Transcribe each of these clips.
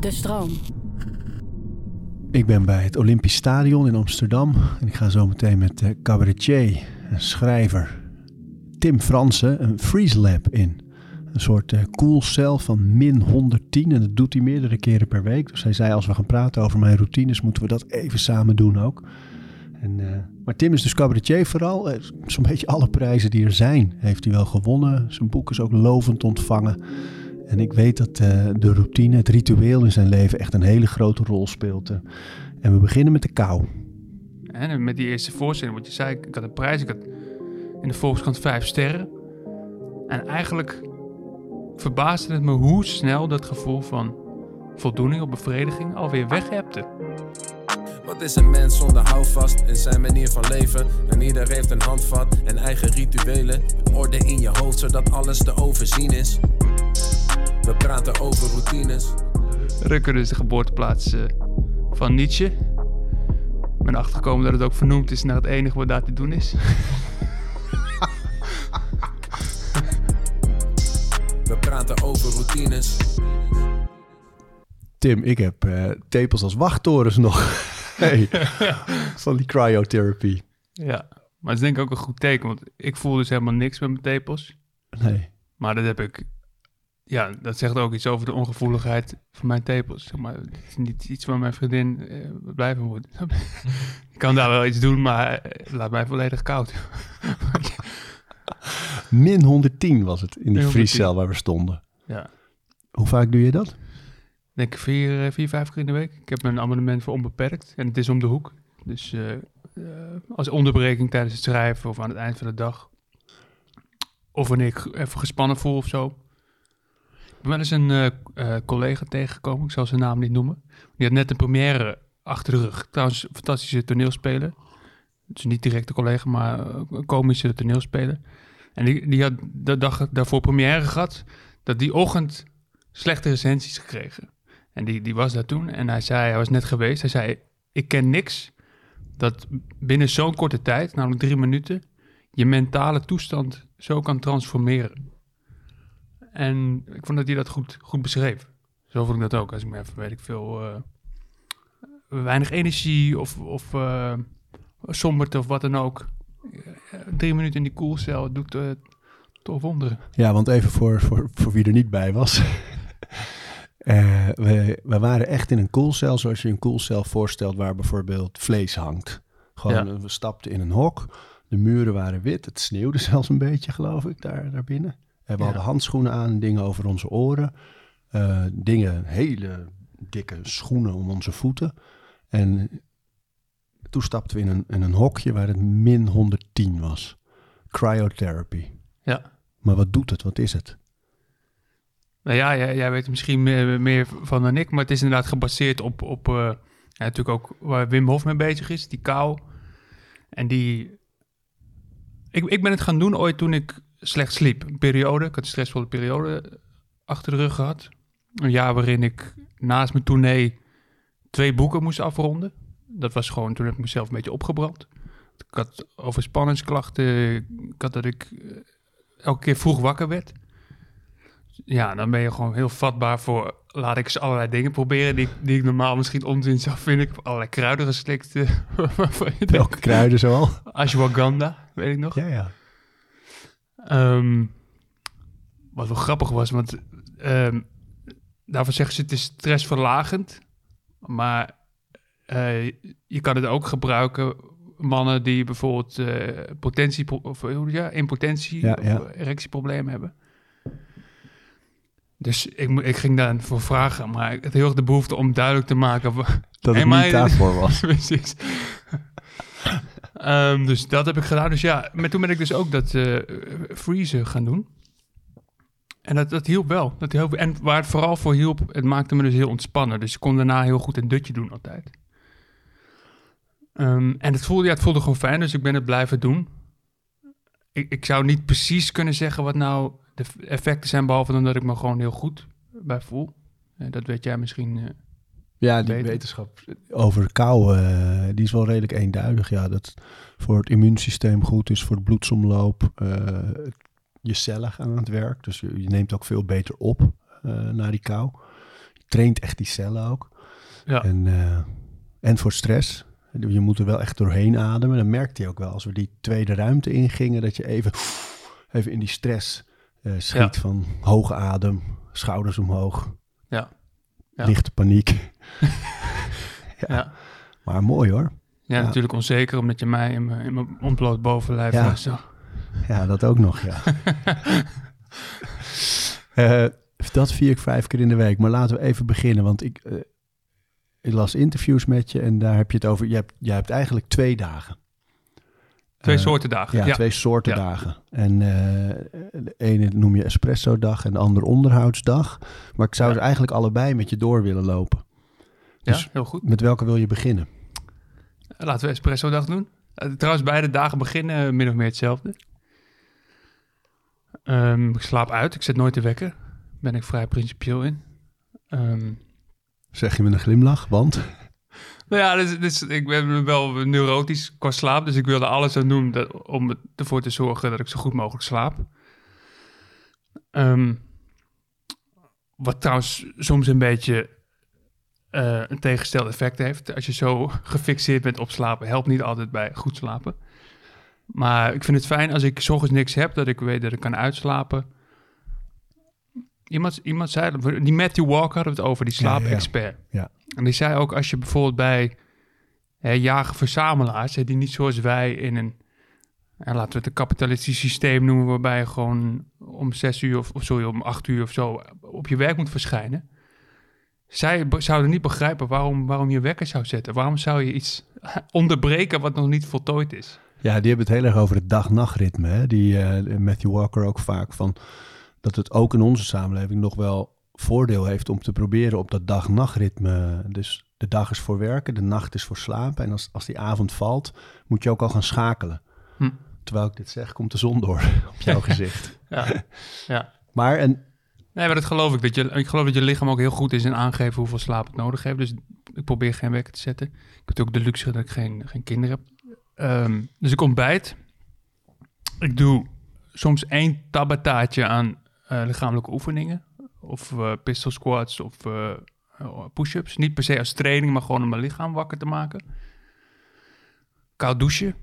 De stroom. Ik ben bij het Olympisch Stadion in Amsterdam en ik ga zo meteen met de cabaretier en schrijver Tim Fransen een freeze lab in. Een soort koelcel van min 110 en dat doet hij meerdere keren per week. Dus hij zei als we gaan praten over mijn routines moeten we dat even samen doen ook. En, uh, maar Tim is dus cabaretier vooral. Uh, Zo'n beetje alle prijzen die er zijn heeft hij wel gewonnen. Zijn boek is ook lovend ontvangen. En ik weet dat uh, de routine, het ritueel in zijn leven echt een hele grote rol speelt. En we beginnen met de kou. En met die eerste voorstelling, wat je zei, ik had een prijs, ik had in de Volkskrant vijf sterren. En eigenlijk verbaasde het me hoe snel dat gevoel van voldoening of bevrediging alweer weg hebte. Wat is een mens zonder houvast in zijn manier van leven? En ieder heeft een handvat en eigen rituelen. Orde in je hoofd zodat alles te overzien is. We praten over routines. Rukker is de geboorteplaats uh, van Nietzsche. Ik ben achtergekomen dat het ook vernoemd is naar het enige wat daar te doen is. We praten over routines. Tim, ik heb uh, tepels als wachttorens nog. hey, van die cryotherapie. Ja, maar het is denk ik ook een goed teken, want ik voel dus helemaal niks met mijn tepels. Nee. Maar dat heb ik ja, dat zegt ook iets over de ongevoeligheid van mijn tepels. Zeg maar, het is niet iets waar mijn vriendin eh, blijven moet. ik kan daar wel iets doen, maar uh, laat mij volledig koud. Min 110 was het in die vriescel waar we stonden. Ja. Hoe vaak doe je dat? Ik denk vier, uh, vier, vijf keer in de week. Ik heb een abonnement voor onbeperkt en het is om de hoek. Dus als onderbreking tijdens het schrijven of aan het eind van de dag. Of wanneer ik even gespannen voel of zo wel eens een uh, uh, collega tegengekomen, ik zal zijn naam niet noemen. Die had net een première achter de rug. Trouwens, fantastische toneelspeler. Dus niet direct een collega, maar een komische toneelspeler. En die, die had de dag daarvoor première gehad, dat die ochtend slechte recensies gekregen. En die, die was daar toen en hij zei, hij was net geweest, hij zei, ik ken niks dat binnen zo'n korte tijd, namelijk drie minuten, je mentale toestand zo kan transformeren. En ik vond dat hij dat goed, goed beschreef. Zo vond ik dat ook. Als ik me even, weet ik veel, uh, weinig energie of, of uh, somberte of wat dan ook. drie minuten in die koelcel doet uh, toch wonderen. Ja, want even voor, voor, voor wie er niet bij was. we, we waren echt in een koelcel, zoals je een koelcel voorstelt, waar bijvoorbeeld vlees hangt. Gewoon, ja. we stapten in een hok. De muren waren wit. Het sneeuwde zelfs een beetje, geloof ik, daar, daar binnen. We ja. hadden handschoenen aan, dingen over onze oren. Uh, dingen, hele dikke schoenen om onze voeten. En toen stapten we in een, in een hokje waar het min 110 was. Cryotherapy. Ja. Maar wat doet het? Wat is het? Nou ja, jij, jij weet er misschien meer, meer, van dan ik, maar het is inderdaad gebaseerd op, op uh, ja, natuurlijk ook waar Wim Hof mee bezig is, die kou. En die... Ik, ik ben het gaan doen ooit toen ik slecht sliep. Een periode, ik had een stressvolle periode achter de rug gehad. Een jaar waarin ik naast mijn tournee twee boeken moest afronden. Dat was gewoon, toen heb ik mezelf een beetje opgebrand. Ik had overspanningsklachten, ik had dat ik elke keer vroeg wakker werd. Ja, dan ben je gewoon heel vatbaar voor, laat ik eens allerlei dingen proberen die, die ik normaal misschien onzin zou vinden. Ik heb allerlei kruiden geslikt. Welke kruiden zoal? Ashwagandha, weet ik nog. Ja, ja. Um, wat wel grappig was, want um, daarvoor zeggen ze het is stressverlagend. Maar uh, je kan het ook gebruiken, mannen die bijvoorbeeld uh, potentie, of ja, impotentie ja, ja. of erectieproblemen hebben. Dus ik, ik ging daarvoor vragen, maar ik had heel erg de behoefte om duidelijk te maken... Dat het niet daarvoor was. Precies. Um, dus dat heb ik gedaan. Dus ja, maar toen ben ik dus ook dat uh, freezen gaan doen. En dat, dat hielp wel. Dat hielp. En waar het vooral voor hielp, het maakte me dus heel ontspannen. Dus ik kon daarna heel goed een dutje doen altijd. Um, en het voelde, ja, het voelde gewoon fijn, dus ik ben het blijven doen. Ik, ik zou niet precies kunnen zeggen wat nou de effecten zijn, behalve dan dat ik me gewoon heel goed bij voel. En dat weet jij misschien... Uh, ja, die wetenschap over kou, uh, die is wel redelijk eenduidig. Ja, dat voor het immuunsysteem goed is, voor de bloedsomloop. Uh, je cellen gaan aan het werk, dus je, je, neemt ook veel beter op uh, naar die kou. traint echt die cellen ook. Ja. En, eh, en voor stress. Je moet er wel echt doorheen ademen. Dan merkte hij ook wel als we die tweede ruimte ingingen, dat je even, even in die stress eh, schiet Ja. van hoge adem, schouders omhoog, Ja. Ja. lichte paniek. Ja. Maar mooi hoor. Ja, natuurlijk onzeker omdat je mij in mijn, in mijn ontbloot bovenlijf Ja. ja. zo. Ja, dat ook nog, ja. Eh, dat vier ik vijf keer in de week. Maar laten we even beginnen, want ik, eh, ik las interviews met je en daar heb je het over. Je hebt, jij hebt eigenlijk twee dagen. Twee Eh, soorten dagen. Ja, Ja, twee soorten Ja. dagen. En eh, de ene noem je espresso-dag en de andere onderhoudsdag. Maar ik zou ze eigenlijk allebei met je door willen lopen. Ja, dus- heel goed. Met welke wil je beginnen? Laten we espresso dag doen. Eh, trouwens, beide dagen beginnen eh, min of meer hetzelfde. Ehm, ik slaap uit. Ik zet nooit de wekker. Ben ik vrij principieel in. Ehm, Zeg je met een glimlach, want... nou ja, dus, dus, ik ben wel neurotisch qua slaap. Dus ik wilde alles aan doen om ervoor te zorgen dat ik zo goed mogelijk slaap. Ehm, wat trouwens soms een beetje eh, een tegengesteld effect heeft. Als je zo gefixeerd bent op slapen, helpt niet altijd bij goed slapen. Maar ik vind het fijn als ik 's niks heb, dat ik weet dat ik kan uitslapen. Iemand, iemand zei, die Matthew Walker hadden we het over, die Ja, ja, ja. slaapexpert. Ja. En die zei ook, als je bijvoorbeeld bij hè, jager-verzamelaars, hè, die niet zoals wij in een, hè, laten we het een kapitalistisch systeem noemen, waarbij je gewoon om zes uur of, of sorry, om acht uur of zo op je werk moet verschijnen. Zij zouden niet begrijpen waarom, waarom je wekker zou zetten. Waarom zou je iets onderbreken wat nog niet voltooid is? Ja, die hebben het heel erg over het dag-nachtritme. Die eh, Matthew Walker ook vaak van dat het ook in onze samenleving nog wel voordeel heeft om te proberen op dat dag-nachtritme. Dus de dag is voor werken, de nacht is voor slapen. En als, als die avond valt, moet je ook al gaan schakelen. Hm. Terwijl ik dit zeg, komt de zon door op jouw gezicht. Ja, ja. Maar en, Nee, maar dat geloof ik. Dat je, ik geloof dat je lichaam ook heel goed is in aangeven hoeveel slaap het nodig heeft. Dus ik probeer geen wekker te zetten. Ik heb ook de luxe dat ik geen, geen kinderen heb. Ehm, dus ik ontbijt. Ik doe soms één tabbataatje aan lichamelijke oefeningen. Of eh, pistol squats of eh, eh, push-ups. Niet per se als training, maar gewoon om mijn lichaam wakker te maken. Koud douchen.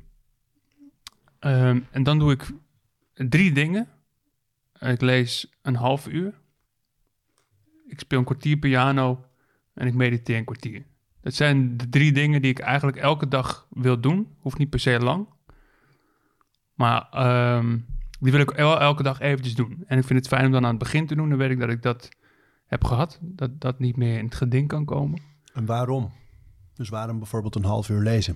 Ehm, en dan doe ik drie dingen. Ik lees een half uur. Ik speel een kwartier piano en ik mediteer een kwartier. Dat zijn de drie dingen die ik eigenlijk elke dag wil doen. Hoeft niet per se lang. Maar ehm, die wil ik elke dag eventjes doen. En ik vind het fijn om dan aan het begin te doen. Dan weet ik dat ik dat heb gehad. Dat dat niet meer in het geding kan komen. en waarom? Dus waarom bijvoorbeeld een half uur lezen?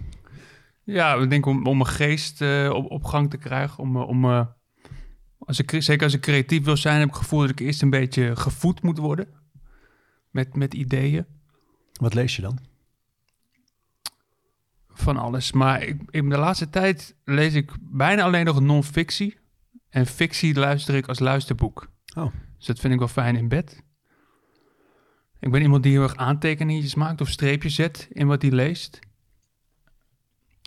Ja, ik denk om, om mijn geest eh, op, op gang te krijgen. Om, eh, om, eh, als ik, zeker als ik creatief wil zijn, heb ik het gevoel dat ik eerst een beetje gevoed moet worden. Met, met ideeën Wat lees je dan? van alles. Maar ik, in de laatste tijd lees ik bijna alleen nog non-fictie. En fictie luister ik als luisterboek. Oh. Dus dat vind ik wel fijn in bed. Ik ben iemand die heel erg aantekeningetjes maakt of streepjes zet in wat hij leest.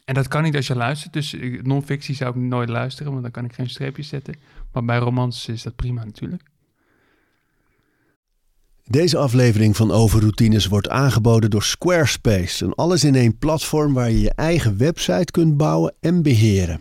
En dat kan niet als je luistert. Dus non-fictie zou ik nooit luisteren, want dan kan ik geen streepjes zetten. Maar bij romans is dat prima natuurlijk. Deze aflevering van Overroutines wordt aangeboden door Squarespace. Een alles-in-één platform waar je je eigen website kunt bouwen en beheren.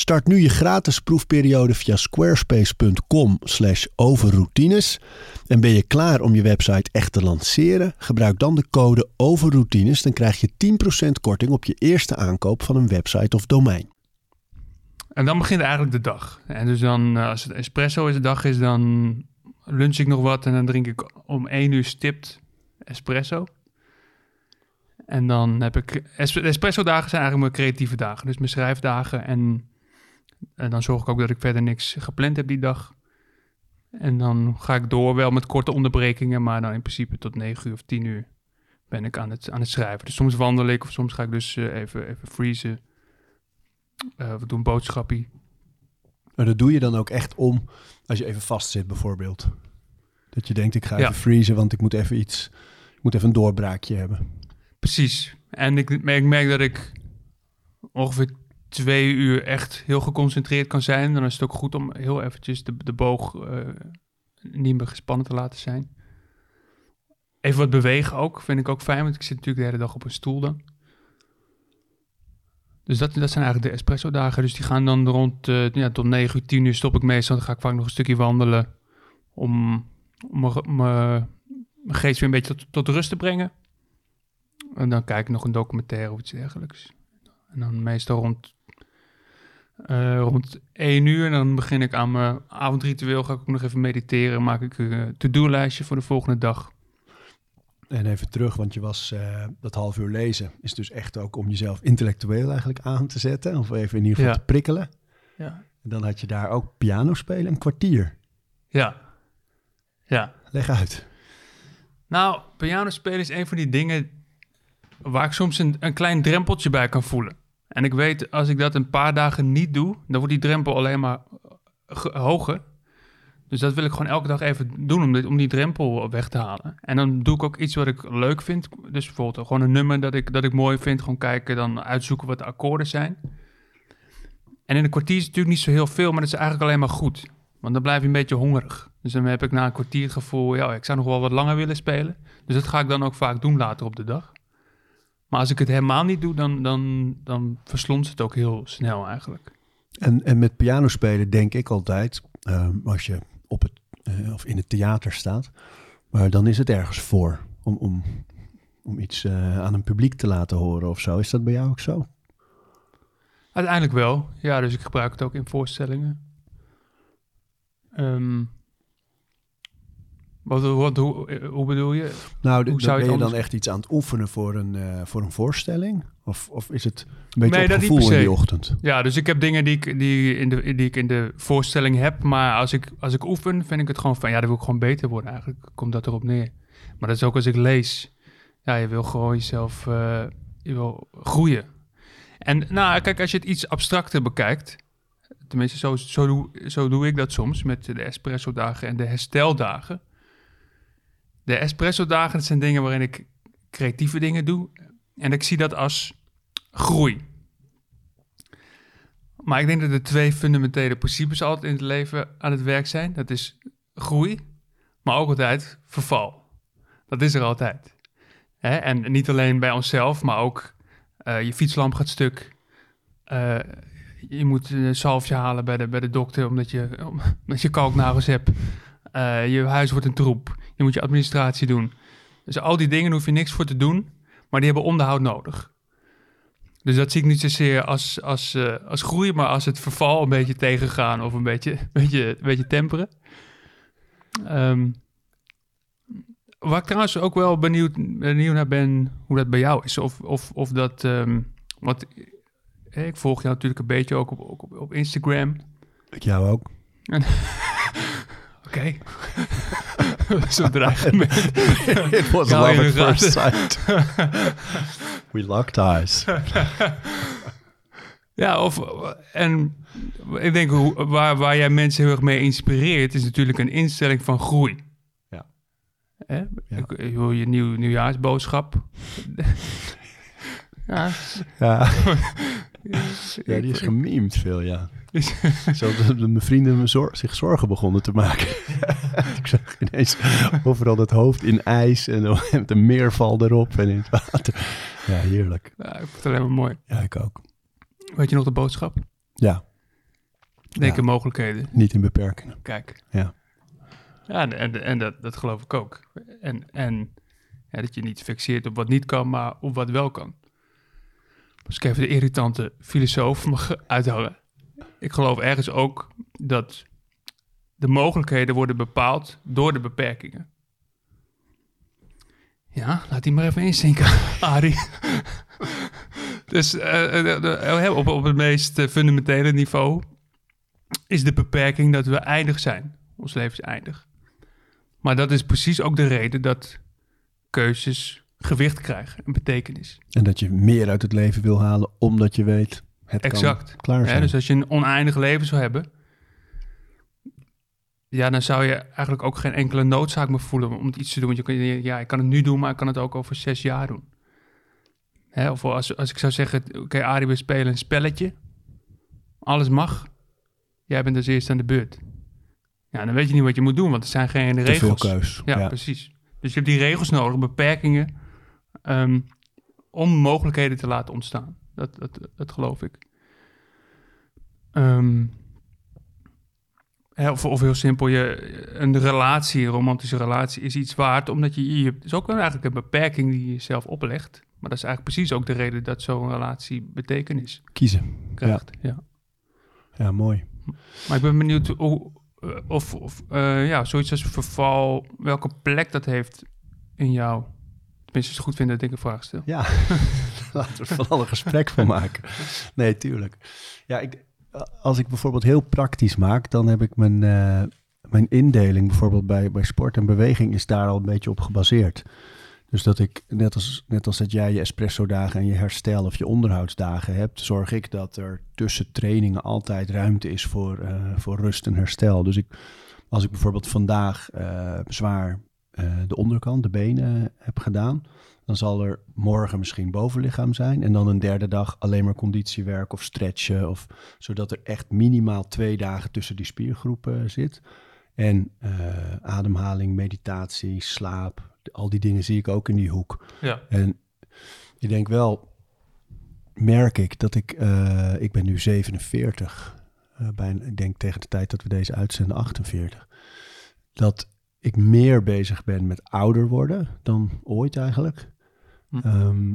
Start nu je gratis proefperiode via squarespace.com/overroutines. En ben je klaar om je website echt te lanceren? Gebruik dan de code overroutines, dan krijg je 10% korting op je eerste aankoop van een website of domein. En dan begint eigenlijk de dag. En dus dan, eh, als het espresso is de dag is, dan lunch ik nog wat en dan drink ik om één uur stipt espresso. En dan heb ik... es- de espresso-dagen zijn eigenlijk mijn creatieve dagen. Dus mijn schrijfdagen. En, en dan zorg ik ook dat ik verder niks gepland heb die dag. En dan ga ik door, wel met korte onderbrekingen, maar dan in principe tot negen uur of tien uur ben ik aan het, aan het schrijven. Dus soms wandel ik of soms ga ik dus eh, even, even freezen. Eh, we doen boodschappie. Maar dat doe je dan ook echt om als je even vast zit bijvoorbeeld. Dat je denkt, ik ga Ja. even freezen, want ik moet even iets, ik moet even een doorbraakje hebben. Precies. En ik, merk- ik merk dat ik ongeveer twee uur echt heel geconcentreerd kan zijn. Dan is het ook goed om heel eventjes de, de boog eh, niet meer gespannen te laten zijn. Even wat bewegen ook, vind ik ook fijn, want ik zit natuurlijk de hele dag op een stoel dan. Dus dat, dat zijn eigenlijk de espresso-dagen. Dus die gaan dan rond eh, ja, tot 9 uur, 10 uur stop ik meestal. Dan ga ik vaak nog een stukje wandelen om, om mijn mijn geest weer een beetje tot, tot rust te brengen. En dan kijk ik nog een documentaire of iets dergelijks. En dan meestal rond, eh, rond 1 uur. En dan begin ik aan mijn avondritueel. Ga ik ook nog even mediteren. Maak ik een to-do-lijstje voor de volgende dag. En even terug, want je was eh, dat half uur lezen. Is dus echt ook om jezelf intellectueel eigenlijk aan te zetten. Of even in ieder geval Ja. te prikkelen. Ja. En dan had je daar ook piano spelen, een kwartier. Ja. Ja. Leg uit. Nou, piano spelen is een van die dingen waar ik soms een, een klein drempeltje bij kan voelen. En ik weet, als ik dat een paar dagen niet doe, dan wordt die drempel alleen maar ge- hoger. Dus dat wil ik gewoon elke dag even doen om, dit, om die drempel weg te halen. En dan doe ik ook iets wat ik leuk vind. Dus bijvoorbeeld gewoon een nummer dat ik, dat ik mooi vind. Gewoon kijken, dan uitzoeken wat de akkoorden zijn. En in een kwartier is het natuurlijk niet zo heel veel, maar dat is eigenlijk alleen maar goed. Want dan blijf je een beetje hongerig. Dus dan heb ik na een kwartier het gevoel, ja, ik zou nog wel wat langer willen spelen. Dus dat ga ik dan ook vaak doen later op de dag. Maar als ik het helemaal niet doe, dan, dan, dan verslond het ook heel snel eigenlijk. En, en met piano spelen denk ik altijd, ehm, als je op het, eh, of in het theater staat, maar dan is het ergens voor om, om, om iets eh, aan een publiek te laten horen of zo. Is dat bij jou ook zo? Uiteindelijk wel. Ja, dus ik gebruik het ook in voorstellingen. Ehm, wat, wat, hoe, hoe bedoel je? Nou, Hoe zou je ben je dan echt iets aan het oefenen voor een, eh, voor een voorstelling? Of, of is het een beetje Nee, op gevoel in die ochtend? Ja, dus ik heb dingen die ik, die, in de, die ik in de voorstelling heb. Maar als ik, als ik oefen, vind ik het gewoon van... Ja, dan wil ik gewoon beter worden eigenlijk. Komt dat erop neer. Maar dat is ook als ik lees. Ja, je wil gewoon jezelf... eh, je wil groeien. En nou, kijk, als je het iets abstracter bekijkt... Tenminste, zo, zo, doe, zo doe ik dat soms met de espresso-dagen en de hersteldagen. De espresso-dagen, zijn dingen waarin ik creatieve dingen doe. En ik zie dat als groei. Maar ik denk dat er twee fundamentele principes altijd in het leven aan het werk zijn. Dat is groei, maar ook altijd verval. Dat is er altijd. Hè? En niet alleen bij onszelf, maar ook eh, je fietslamp gaat stuk. Eh, je moet een zalfje halen bij de, bij de dokter omdat je, omdat je kalknagels hebt. Eh, je huis wordt een troep. Je moet je administratie doen. Dus al die dingen hoef je niks voor te doen, maar die hebben onderhoud nodig. Dus dat zie ik niet zozeer als, als, eh, als groei, maar als het verval een beetje tegengaan of een beetje, beetje, een beetje temperen. Ehm, waar ik trouwens ook wel benieuwd, benieuwd naar ben hoe dat bij jou is. Of, of, of dat, ehm, want ik volg jou natuurlijk een beetje ook op, op, op Instagram. Ik jou ook. Oké. Zo'n dreigement. It was love at first sight. We locked eyes. Ja, of, en ik denk hoe, waar, waar jij mensen heel erg mee inspireert, is natuurlijk een instelling van groei. Ja. Hè? Ja. Je nieuw, nieuwjaarsboodschap. ja, Ja, ja die is gememd veel, ja. Zo dat de- mijn vrienden me zor- zich zorgen begonnen te maken. ik zag ineens overal dat hoofd in ijs en met een meerval erop en in het water. Ja, heerlijk. ja, ik vind het alleen maar mooi. Ja, ik ook. Weet je nog de boodschap? Ja, Denk Ja. in mogelijkheden. niet in beperkingen. Kijk. Ja. Ja, en, en, en dat, dat geloof ik ook. En, en ja, dat je niet fixeert op wat niet kan, maar op wat wel kan. Als ik even de irritante filosoof mag uithangen. Ik geloof ergens ook dat de mogelijkheden worden bepaald door de beperkingen. Ja, laat die maar even inzinken, Arie. dus eh, eh, eh, op, op het meest fundamentele niveau is de beperking dat we eindig zijn. Ons leven is eindig. Maar dat is precies ook de reden dat keuzes gewicht krijgen, een betekenis. En dat je meer uit het leven wil halen, omdat je weet, het Exact. klaar dus als je een oneindig leven zou hebben, ja, dan zou je eigenlijk ook geen enkele noodzaak meer voelen om iets te doen. Want je kan, ja, ik kan het nu doen, maar ik kan het ook over zes jaar doen. Hè, of als, als ik zou zeggen, oké, Arie, we spelen een spelletje. Alles mag. Jij bent als eerste aan de beurt. Ja, dan weet je niet wat je moet doen, want er zijn geen Te veel regels. keus. Ja, precies. Dus je hebt die regels nodig, beperkingen, ehm, om mogelijkheden te laten ontstaan. Dat, dat, dat geloof ik. Ehm, hè, of, of heel simpel, je, een relatie, een romantische relatie, is iets waard, omdat je, je is ook eigenlijk een beperking die je jezelf oplegt. Maar dat is eigenlijk precies ook de reden dat zo'n relatie betekenis Kiezen. krijgt. Ja. Ja, mooi. Maar ik ben benieuwd hoe, eh, of, of eh, ja, zoiets als verval, welke plek dat heeft in jou. Tenminste, als je het goed vindt dat ik een vraag stel. Ja, laten we er vooral een gesprek van maken. Nee, tuurlijk. Ja, ik, als ik bijvoorbeeld heel praktisch maak, dan heb ik mijn, eh, mijn indeling bijvoorbeeld bij, bij sport en beweging is daar al een beetje op gebaseerd. Dus dat ik, net als, net als dat jij je espresso-dagen en je herstel of je onderhoudsdagen hebt, zorg ik dat er tussen trainingen altijd ruimte is voor, eh, voor rust en herstel. Dus ik, als ik bijvoorbeeld vandaag eh, zwaar de onderkant, de benen heb gedaan, dan zal er morgen misschien bovenlichaam zijn. En dan een derde dag alleen maar conditiewerk of stretchen. Of, zodat er echt minimaal twee dagen tussen die spiergroepen zit. En eh, ademhaling, meditatie, slaap. Al die dingen zie ik ook in die hoek. Ja. En ik denk wel, merk ik dat ik, eh, ik ben nu 47. eh bijna, ik denk tegen de tijd dat we deze uitzenden 48. Dat ik meer bezig ben met ouder worden dan ooit eigenlijk. Hm. Ehm,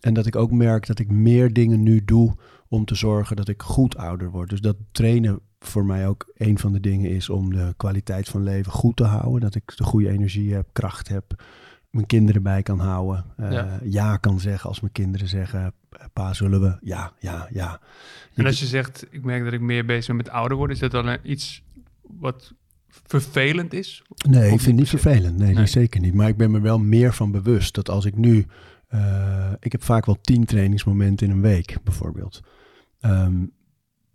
en dat ik ook merk dat ik meer dingen nu doe om te zorgen dat ik goed ouder word. Dus dat trainen voor mij ook een van de dingen is om de kwaliteit van leven goed te houden. Dat ik de goede energie heb, kracht heb, mijn kinderen bij kan houden. eh, Ja. ja. kan zeggen als mijn kinderen zeggen, pa zullen we? Ja, ja, ja. En als je zegt, ik merk dat ik meer bezig ben met ouder worden, is dat dan een- iets wat vervelend is? Nee, ik vind het niet vervelend. Nee, Nee. nee, zeker niet. Maar ik ben me wel meer van bewust dat als ik nu... eh, ik heb vaak wel tien trainingsmomenten in een week, bijvoorbeeld. Ehm,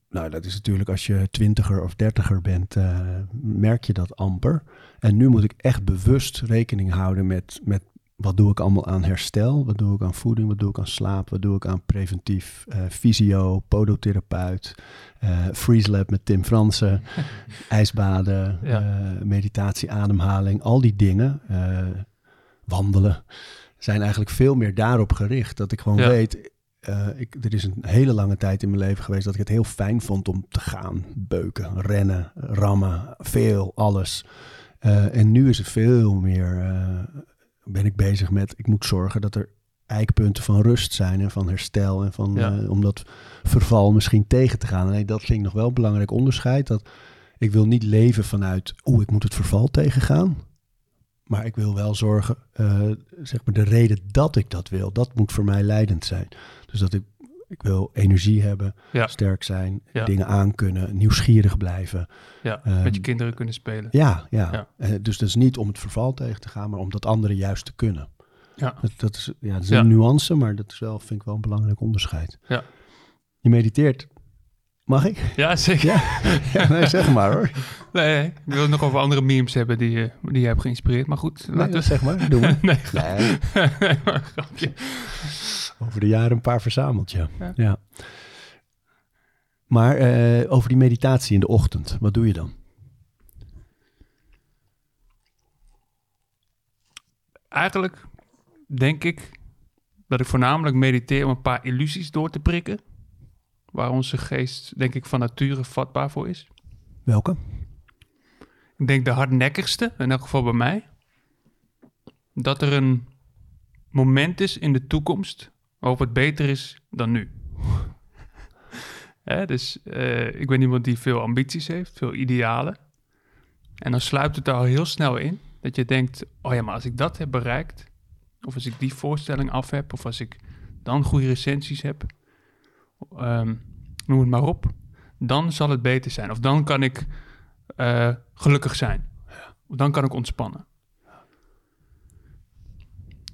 nou, dat is natuurlijk als je twintiger of dertiger bent, eh, merk je dat amper. En nu moet ik echt bewust rekening houden met, met wat doe ik allemaal aan herstel? Wat doe ik aan voeding? Wat doe ik aan slaap? Wat doe ik aan preventief? eh fysio, podotherapeut, eh freeze lab met Tim Fransen, ijsbaden, Ja. eh, meditatie, ademhaling, al die dingen, wandelen, zijn eigenlijk veel meer daarop gericht. Dat ik gewoon Ja. weet, ik, er is een hele lange tijd in mijn leven geweest dat ik het heel fijn vond om te gaan, beuken, rennen, rammen, veel, alles. En nu is het veel meer, ben ik bezig met, ik moet zorgen dat er eikpunten van rust zijn en van herstel en van, Ja. eh, om dat verval misschien tegen te gaan. Nee, dat vind ik nog wel een belangrijk onderscheid. Dat ik wil niet leven vanuit, oeh, ik moet het verval tegengaan. Maar ik wil wel zorgen, eh, zeg maar, de reden dat ik dat wil, dat moet voor mij leidend zijn. Dus dat ik, ik wil energie hebben, Ja. sterk zijn, Ja. dingen aankunnen, nieuwsgierig blijven. Ja, Ehm, met je kinderen kunnen spelen. Ja, ja. Eh, dus dat is niet om het verval tegen te gaan, maar om dat andere juist te kunnen. Ja. Dat, dat is, ja, dat is een nuance, maar dat is wel, vind ik wel een belangrijk onderscheid. Ja. Je mediteert. Mag ik? Ja, zeker. Ja, nee, zeg maar hoor. Nee, ik wil het nog over andere memes hebben die, je- die je hebt geïnspireerd. Maar goed, Nee, laten we... zeg maar, doe maar. Nee, Nee, nee, maar grapje. Over de jaren een paar verzameld, ja. Ja. ja. Maar eh, over die meditatie in de ochtend, wat doe je dan? Eigenlijk denk ik dat ik voornamelijk mediteer om een paar illusies door te prikken. Waar onze geest, denk ik, van nature vatbaar voor is. Welke? Ik denk de hardnekkigste, in elk geval bij mij. Dat er een moment is in de toekomst waarop het beter is dan nu. Dus eh, ik ben iemand die veel ambities heeft, veel idealen. En dan sluipt het al heel snel in dat je denkt: oh ja, maar als ik dat heb bereikt, of als ik die voorstelling af heb, of als ik dan goede recensies heb, ehm, noem het maar op, dan zal het beter zijn. Of dan kan ik eh, gelukkig zijn. Of dan kan ik ontspannen.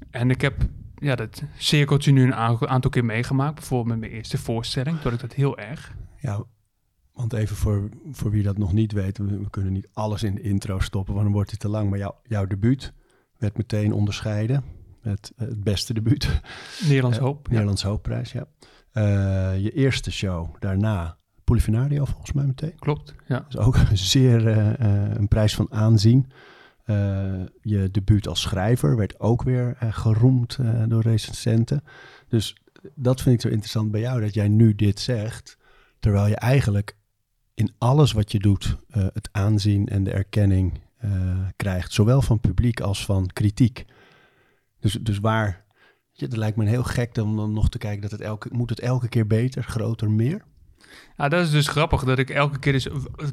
En ik heb ja, dat cirkeltje nu een aantal keer meegemaakt. Bijvoorbeeld met mijn eerste voorstelling, dat ik dat heel erg. Ja, want even voor, voor wie dat nog niet weet, we, kunnen niet alles in de intro stoppen, want dan wordt het te lang. Maar jou, jouw debuut werd meteen onderscheiden met het beste debuut. Nederlands Hoop. Nederlands Hoopprijs, ja. Uh, je eerste show daarna, Polifinario volgens mij meteen. Klopt, ja. Dat is ook zeer uh, een prijs van aanzien. Uh, je debuut als schrijver werd ook weer geroemd door recensenten. Dus dat vind ik zo interessant bij jou, dat jij nu dit zegt, terwijl je eigenlijk in alles wat je doet het aanzien en de erkenning krijgt, zowel van publiek als van kritiek. Dus, dus waar, ja, dat lijkt me heel gek om dan nog te kijken dat het elke, moet het elke keer beter, groter, meer? Ja, dat is dus grappig dat ik elke keer dus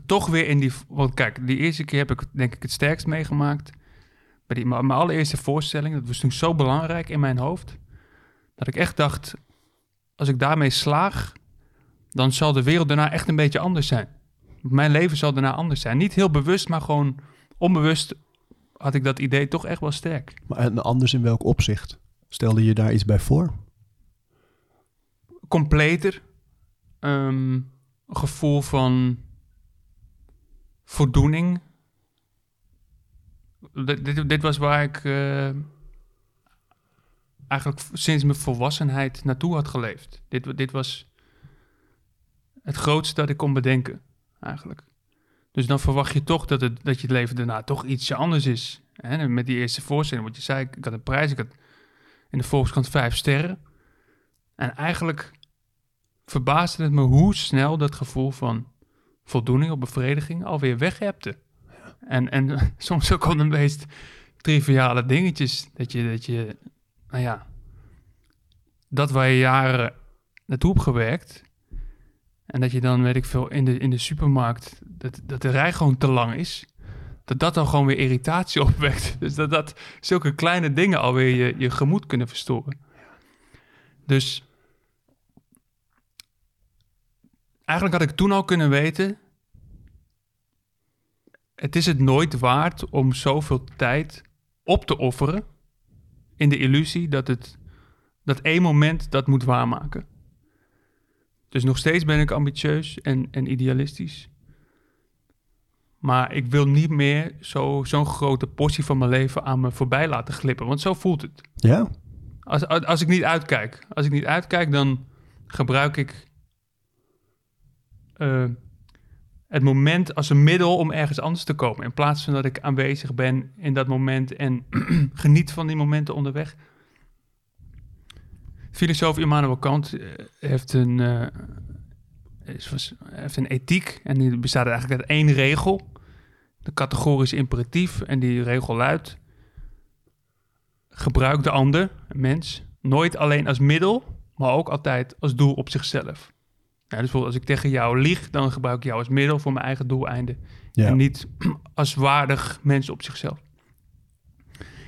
toch weer in die. Want kijk, die eerste keer heb ik denk ik het sterkst meegemaakt. Bij die, mijn allereerste voorstelling, dat was toen zo belangrijk in mijn hoofd. Dat ik echt dacht, als ik daarmee slaag, dan zal de wereld daarna echt een beetje anders zijn. Mijn leven zal daarna anders zijn. Niet heel bewust, maar gewoon onbewust had ik dat idee toch echt wel sterk. Maar anders in welk opzicht? Stelde je daar iets bij voor? Completer. Um, gevoel van voldoening. dit, dit, was waar ik uh, eigenlijk sinds mijn volwassenheid naartoe had geleefd. Dit, dit was het grootste dat ik kon bedenken, eigenlijk. Dus dan verwacht je toch dat, het, dat je het leven daarna toch ietsje anders is. Hè? Met die eerste voorstelling, wat je zei, ik had een prijs, ik had in de Volkskrant vijf sterren. En eigenlijk verbaasde het me hoe snel dat gevoel van voldoening of bevrediging alweer weghebte. En, en soms ook al de meest triviale dingetjes. Dat je, dat je, nou ja, dat waar je jaren naartoe hebt gewerkt. En dat je dan, weet ik veel, in de, in de supermarkt, dat, dat de rij gewoon te lang is. Dat dat dan gewoon weer irritatie opwekt. Dus dat, dat zulke kleine dingen alweer je, je gemoed kunnen verstoren. Dus eigenlijk had ik toen al kunnen weten. Het is het nooit waard om zoveel tijd op te offeren. In de illusie dat het dat één moment dat moet waarmaken. Dus nog steeds ben ik ambitieus en, en idealistisch. Maar ik wil niet meer zo, zo'n grote portie van mijn leven aan me voorbij laten glippen. Want zo voelt het. Ja. Als, als, als ik niet uitkijk. Als ik niet uitkijk, dan gebruik ik uh, het moment als een middel om ergens anders te komen. In plaats van dat ik aanwezig ben in dat moment en geniet van die momenten onderweg. Filosoof Immanuel Kant eh, heeft een, is, heeft een ethiek en die bestaat eigenlijk uit één regel. De categorische imperatief en die regel luidt... Gebruik de ander, mens, nooit alleen als middel, maar ook altijd als doel op zichzelf. Dus bijvoorbeeld als ik tegen jou lieg, dan gebruik ik jou als middel voor mijn eigen doeleinden. En niet als waardig mens op zichzelf.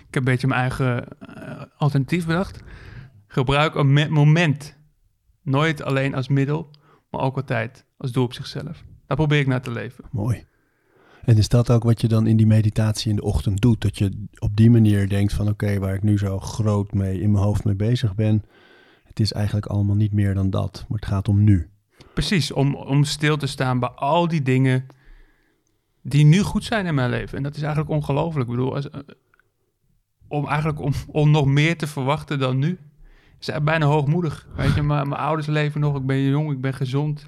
Ik heb een beetje mijn eigen uh, alternatief bedacht. Gebruik een moment. Nooit alleen als middel, maar ook altijd als doel op zichzelf. Daar probeer ik naar te leven. Mooi. En is dat ook wat je dan in die meditatie in de ochtend doet? Dat je op die manier denkt van oké, waar ik nu zo groot mee in mijn hoofd mee bezig ben, het is eigenlijk allemaal niet meer dan dat, maar het gaat om nu. Precies, om, om stil te staan bij al die dingen die nu goed zijn in mijn leven. En dat is eigenlijk ongelooflijk. Ik bedoel, als, eh, om eigenlijk om, om nog meer te verwachten dan nu. Is bijna hoogmoedig. Weet je, mijn, mijn ouders leven nog, ik ben jong, ik ben gezond.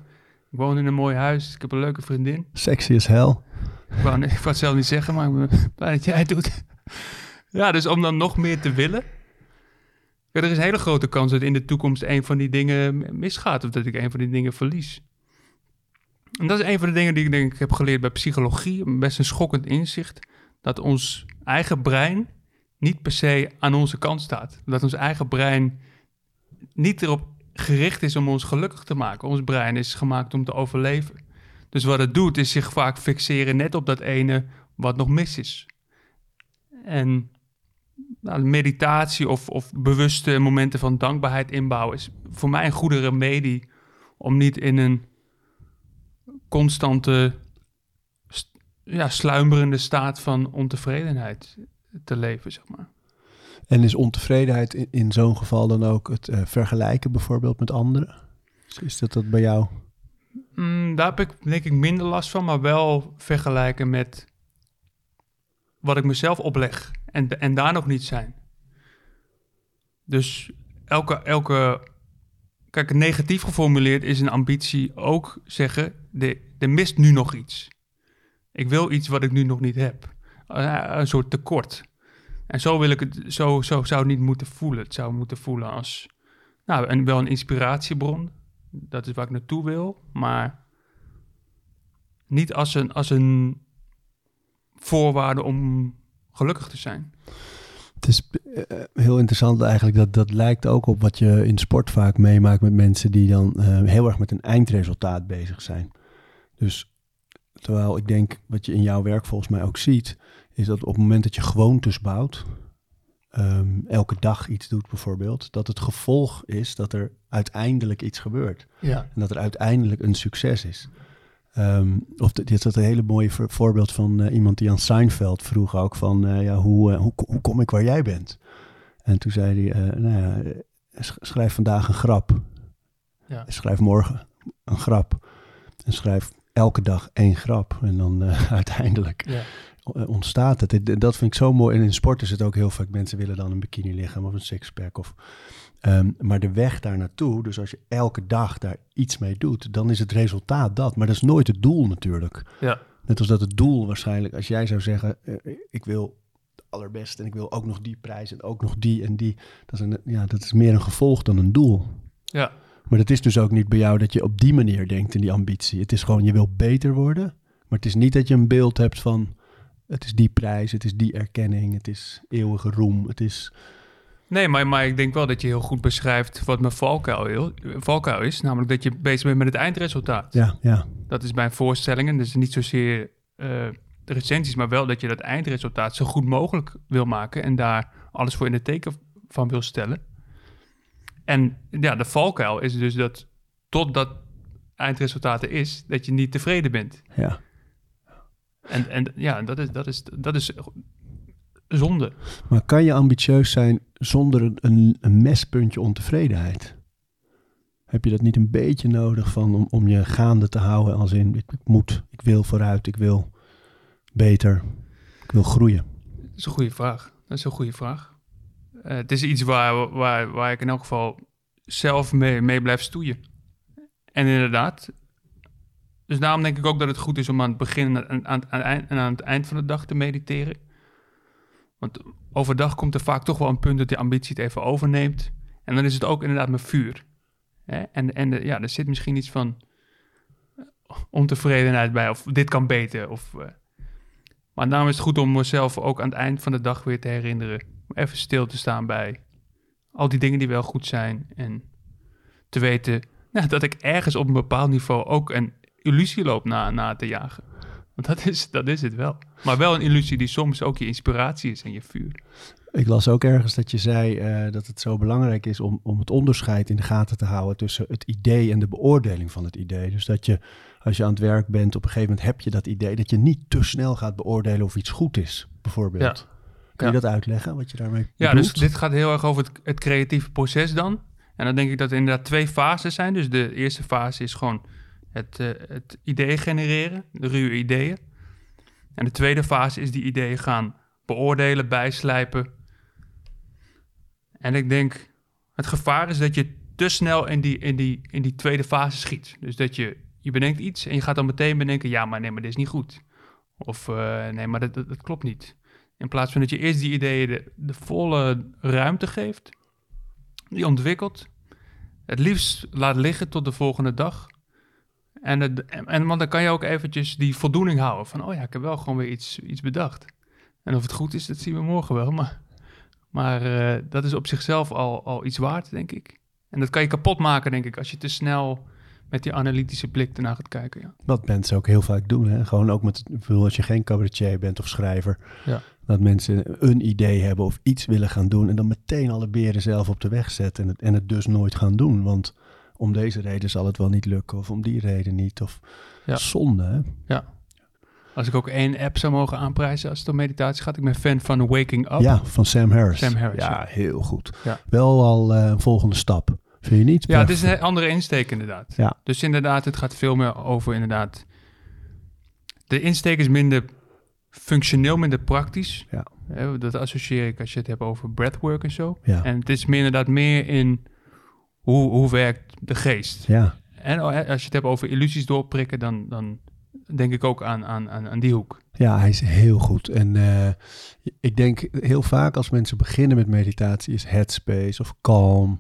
Ik woon in een mooi huis, ik heb een leuke vriendin. Sexy as hell. Ik wou, ik wou het zelf niet zeggen, maar ik ben blij dat jij het doet. Ja, dus om dan nog meer te willen er is een hele grote kans dat in de toekomst een van die dingen misgaat. Of dat ik een van die dingen verlies. En dat is een van de dingen die ik denk ik heb geleerd bij psychologie. Best een schokkend inzicht. Dat ons eigen brein niet per se aan onze kant staat. Dat ons eigen brein niet erop gericht is om ons gelukkig te maken. Ons brein is gemaakt om te overleven. Dus wat het doet, is zich vaak fixeren net op dat ene wat nog mis is. En nou, meditatie of, of bewuste momenten van dankbaarheid inbouwen is voor mij een goede remedie om niet in een constante, ja, sluimerende staat van ontevredenheid te leven, zeg maar. En is ontevredenheid in, in zo'n geval dan ook het eh, vergelijken bijvoorbeeld met anderen? Is, is dat dat bij jou? Mm, daar heb ik denk ik minder last van, maar wel vergelijken met wat ik mezelf opleg en, en daar nog niet zijn. Dus elke, elke, kijk, negatief geformuleerd is een ambitie ook zeggen, de, er mist nu nog iets. Ik wil iets wat ik nu nog niet heb. Uh, een soort tekort. En zo wil ik het, zo, zo zou het niet moeten voelen. Het zou moeten voelen als, nou, en wel een inspiratiebron. Dat is waar ik naartoe wil, maar niet als een, als een voorwaarde om gelukkig te zijn. Het is uh, heel interessant eigenlijk. Dat, dat lijkt ook op wat je in sport vaak meemaakt met mensen die dan uh, heel erg met een eindresultaat bezig zijn. Dus terwijl ik denk wat je in jouw werk volgens mij ook ziet, is dat op het moment dat je gewoontes bouwt, um, elke dag iets doet bijvoorbeeld, dat het gevolg is dat er uiteindelijk iets gebeurt. Ja. En dat er uiteindelijk een succes is. Um, of dit is een hele mooie voorbeeld van uh, iemand die aan Seinfeld vroeg ook van, uh, ja, hoe, uh, hoe, hoe, kom ik waar jij bent? En toen zei hij, nou ja, schrijf vandaag een grap. Ja. Schrijf morgen een grap. En schrijf elke dag één grap. En dan uiteindelijk ja. ontstaat het. Dat vind ik zo mooi. En in sport is het ook heel vaak, mensen willen dan een bikini lichaam of een sixpack of... Um, maar de weg daar naartoe, dus als je elke dag daar iets mee doet, dan is het resultaat dat. Maar dat is nooit het doel natuurlijk. Ja. Net als dat het doel waarschijnlijk, als jij zou zeggen, uh, ik wil de allerbeste en ik wil ook nog die prijs en ook nog die en die. Dat is, een, ja, dat is meer een gevolg dan een doel. Ja. Maar dat is dus ook niet bij jou dat je op die manier denkt in die ambitie. Het is gewoon, je wil beter worden, maar het is niet dat je een beeld hebt van, het is die prijs, het is die erkenning, het is eeuwige roem, het is... Nee, maar, maar ik denk wel dat je heel goed beschrijft wat mijn valkuil, valkuil is. Namelijk dat je bezig bent met het eindresultaat. Ja, ja. Dat is bij voorstellingen. Dus niet zozeer uh, de recensies, maar wel dat je dat eindresultaat zo goed mogelijk wil maken. En daar alles voor in de teken van wil stellen. En ja, de valkuil is dus dat tot dat eindresultaat er is, dat je niet tevreden bent. Ja. En, en ja, dat is, dat is, dat is zonde. Maar kan je ambitieus zijn zonder een, een mespuntje ontevredenheid? Heb je dat niet een beetje nodig van om, om je gaande te houden als in ik, ik moet, ik wil vooruit, ik wil beter, ik wil groeien? Dat is een goede vraag. Dat is een goede vraag. Uh, het is iets waar, waar, waar ik in elk geval zelf mee, mee blijf stoeien. En inderdaad, dus daarom denk ik ook dat het goed is om aan het begin en aan, aan, aan, aan het eind van de dag te mediteren. Want overdag komt er vaak toch wel een punt dat die ambitie het even overneemt. En dan is het ook inderdaad mijn vuur. Hè? En, en de, ja, er zit misschien iets van ontevredenheid bij, of dit kan beter. Of, uh... Maar daarom is het goed om mezelf ook aan het eind van de dag weer te herinneren. Om even stil te staan bij al die dingen die wel goed zijn. En te weten nou, dat ik ergens op een bepaald niveau ook een illusie loop na, na te jagen. Want dat is, dat is het wel. Maar wel een illusie die soms ook je inspiratie is en je vuur. Ik las ook ergens dat je zei uh, dat het zo belangrijk is om, om het onderscheid in de gaten te houden tussen het idee en de beoordeling van het idee. Dus dat je, als je aan het werk bent, op een gegeven moment heb je dat idee, dat je niet te snel gaat beoordelen of iets goed is, bijvoorbeeld. Ja. Kun je ja. dat uitleggen, wat je daarmee Ja, bedoelt? dus dit gaat heel erg over het, het creatieve proces dan. En dan denk ik dat er inderdaad twee fases zijn. Dus de eerste fase is gewoon het, uh, het idee genereren, de ruwe ideeën. En de tweede fase is die ideeën gaan beoordelen, bijslijpen. En ik denk, het gevaar is dat je te snel in die, in die, in die tweede fase schiet. Dus dat je, je bedenkt iets en je gaat dan meteen bedenken, ja, maar nee, maar dit is niet goed. Of uh, nee, maar dat, dat, dat, klopt niet. In plaats van dat je eerst die ideeën de, de volle ruimte geeft, die ontwikkelt, het liefst laat liggen tot de volgende dag. En, het, en want dan kan je ook eventjes die voldoening houden van, oh ja, ik heb wel gewoon weer iets, iets bedacht. En of het goed is, dat zien we morgen wel. Maar, maar uh, dat is op zichzelf al, al iets waard, denk ik. En dat kan je kapot maken, denk ik, als je te snel met die analytische blik ernaar gaat kijken. Ja. Wat mensen ook heel vaak doen, hè? gewoon ook met, ik bedoel, als je geen cabaretier bent of schrijver, ja. dat mensen een idee hebben of iets willen gaan doen en dan meteen alle beren zelf op de weg zetten en het, en het dus nooit gaan doen. Want om deze reden zal het wel niet lukken of om die reden niet. Of ja. zonde, hè? Ja. Als ik ook één app zou mogen aanprijzen als het om meditatie gaat. Ik ben fan van Waking Up. Ja, van Sam Harris. Sam Harris, Ja, ja. heel goed. Ja. Wel al eh, een volgende stap. Vind je niet? Ja, het is een andere insteek inderdaad. Ja. Dus inderdaad, het gaat veel meer over inderdaad... De insteek is minder functioneel, minder praktisch. Ja. Dat associeer ik als je het hebt over breathwork en zo. Ja. En het is meer inderdaad meer in hoe, hoe werkt de geest. Ja, En als je het hebt over illusies doorprikken, dan, dan denk ik ook aan, aan, aan, aan die hoek. Ja, hij is heel goed. En eh, ik denk heel vaak als mensen beginnen met meditatie is Headspace of Calm.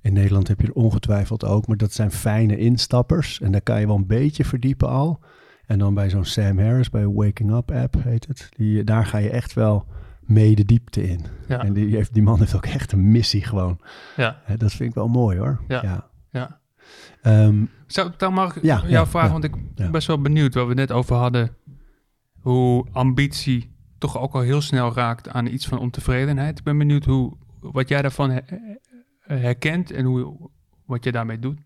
In Nederland heb je er ongetwijfeld ook, maar dat zijn fijne instappers. En daar kan je wel een beetje verdiepen al. En dan bij zo'n Sam Harris, bij Waking Up app heet het. Die, daar ga je echt wel mee de diepte in. Ja, En die, heeft, die man heeft ook echt een missie gewoon. ja, dat vind ik wel mooi hoor. Ja. ja. Ja. Ehm, Zou, dan mag ik Ja, jou ja, vragen, ja, want ik ben best wel benieuwd waar we net over hadden. Hoe ambitie toch ook al heel snel raakt aan iets van ontevredenheid. Ik ben benieuwd hoe, wat jij daarvan her- herkent en hoe, wat je daarmee doet.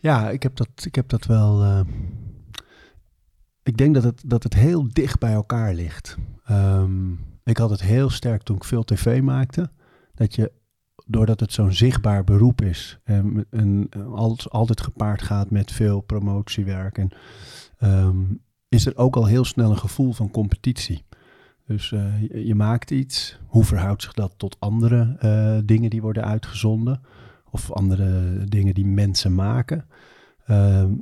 Ja, ik heb dat, ik heb dat wel. eh, ik denk dat het, dat het heel dicht bij elkaar ligt. Ehm, ik had het heel sterk toen ik veel tv maakte. Dat je, doordat het zo'n zichtbaar beroep is. En, en als, altijd gepaard gaat met veel promotiewerk. En, ehm, is er ook al heel snel een gevoel van competitie. Dus eh, je, maakt iets. Hoe verhoudt zich dat tot andere eh, dingen die worden uitgezonden? Of andere dingen die mensen maken. Ehm,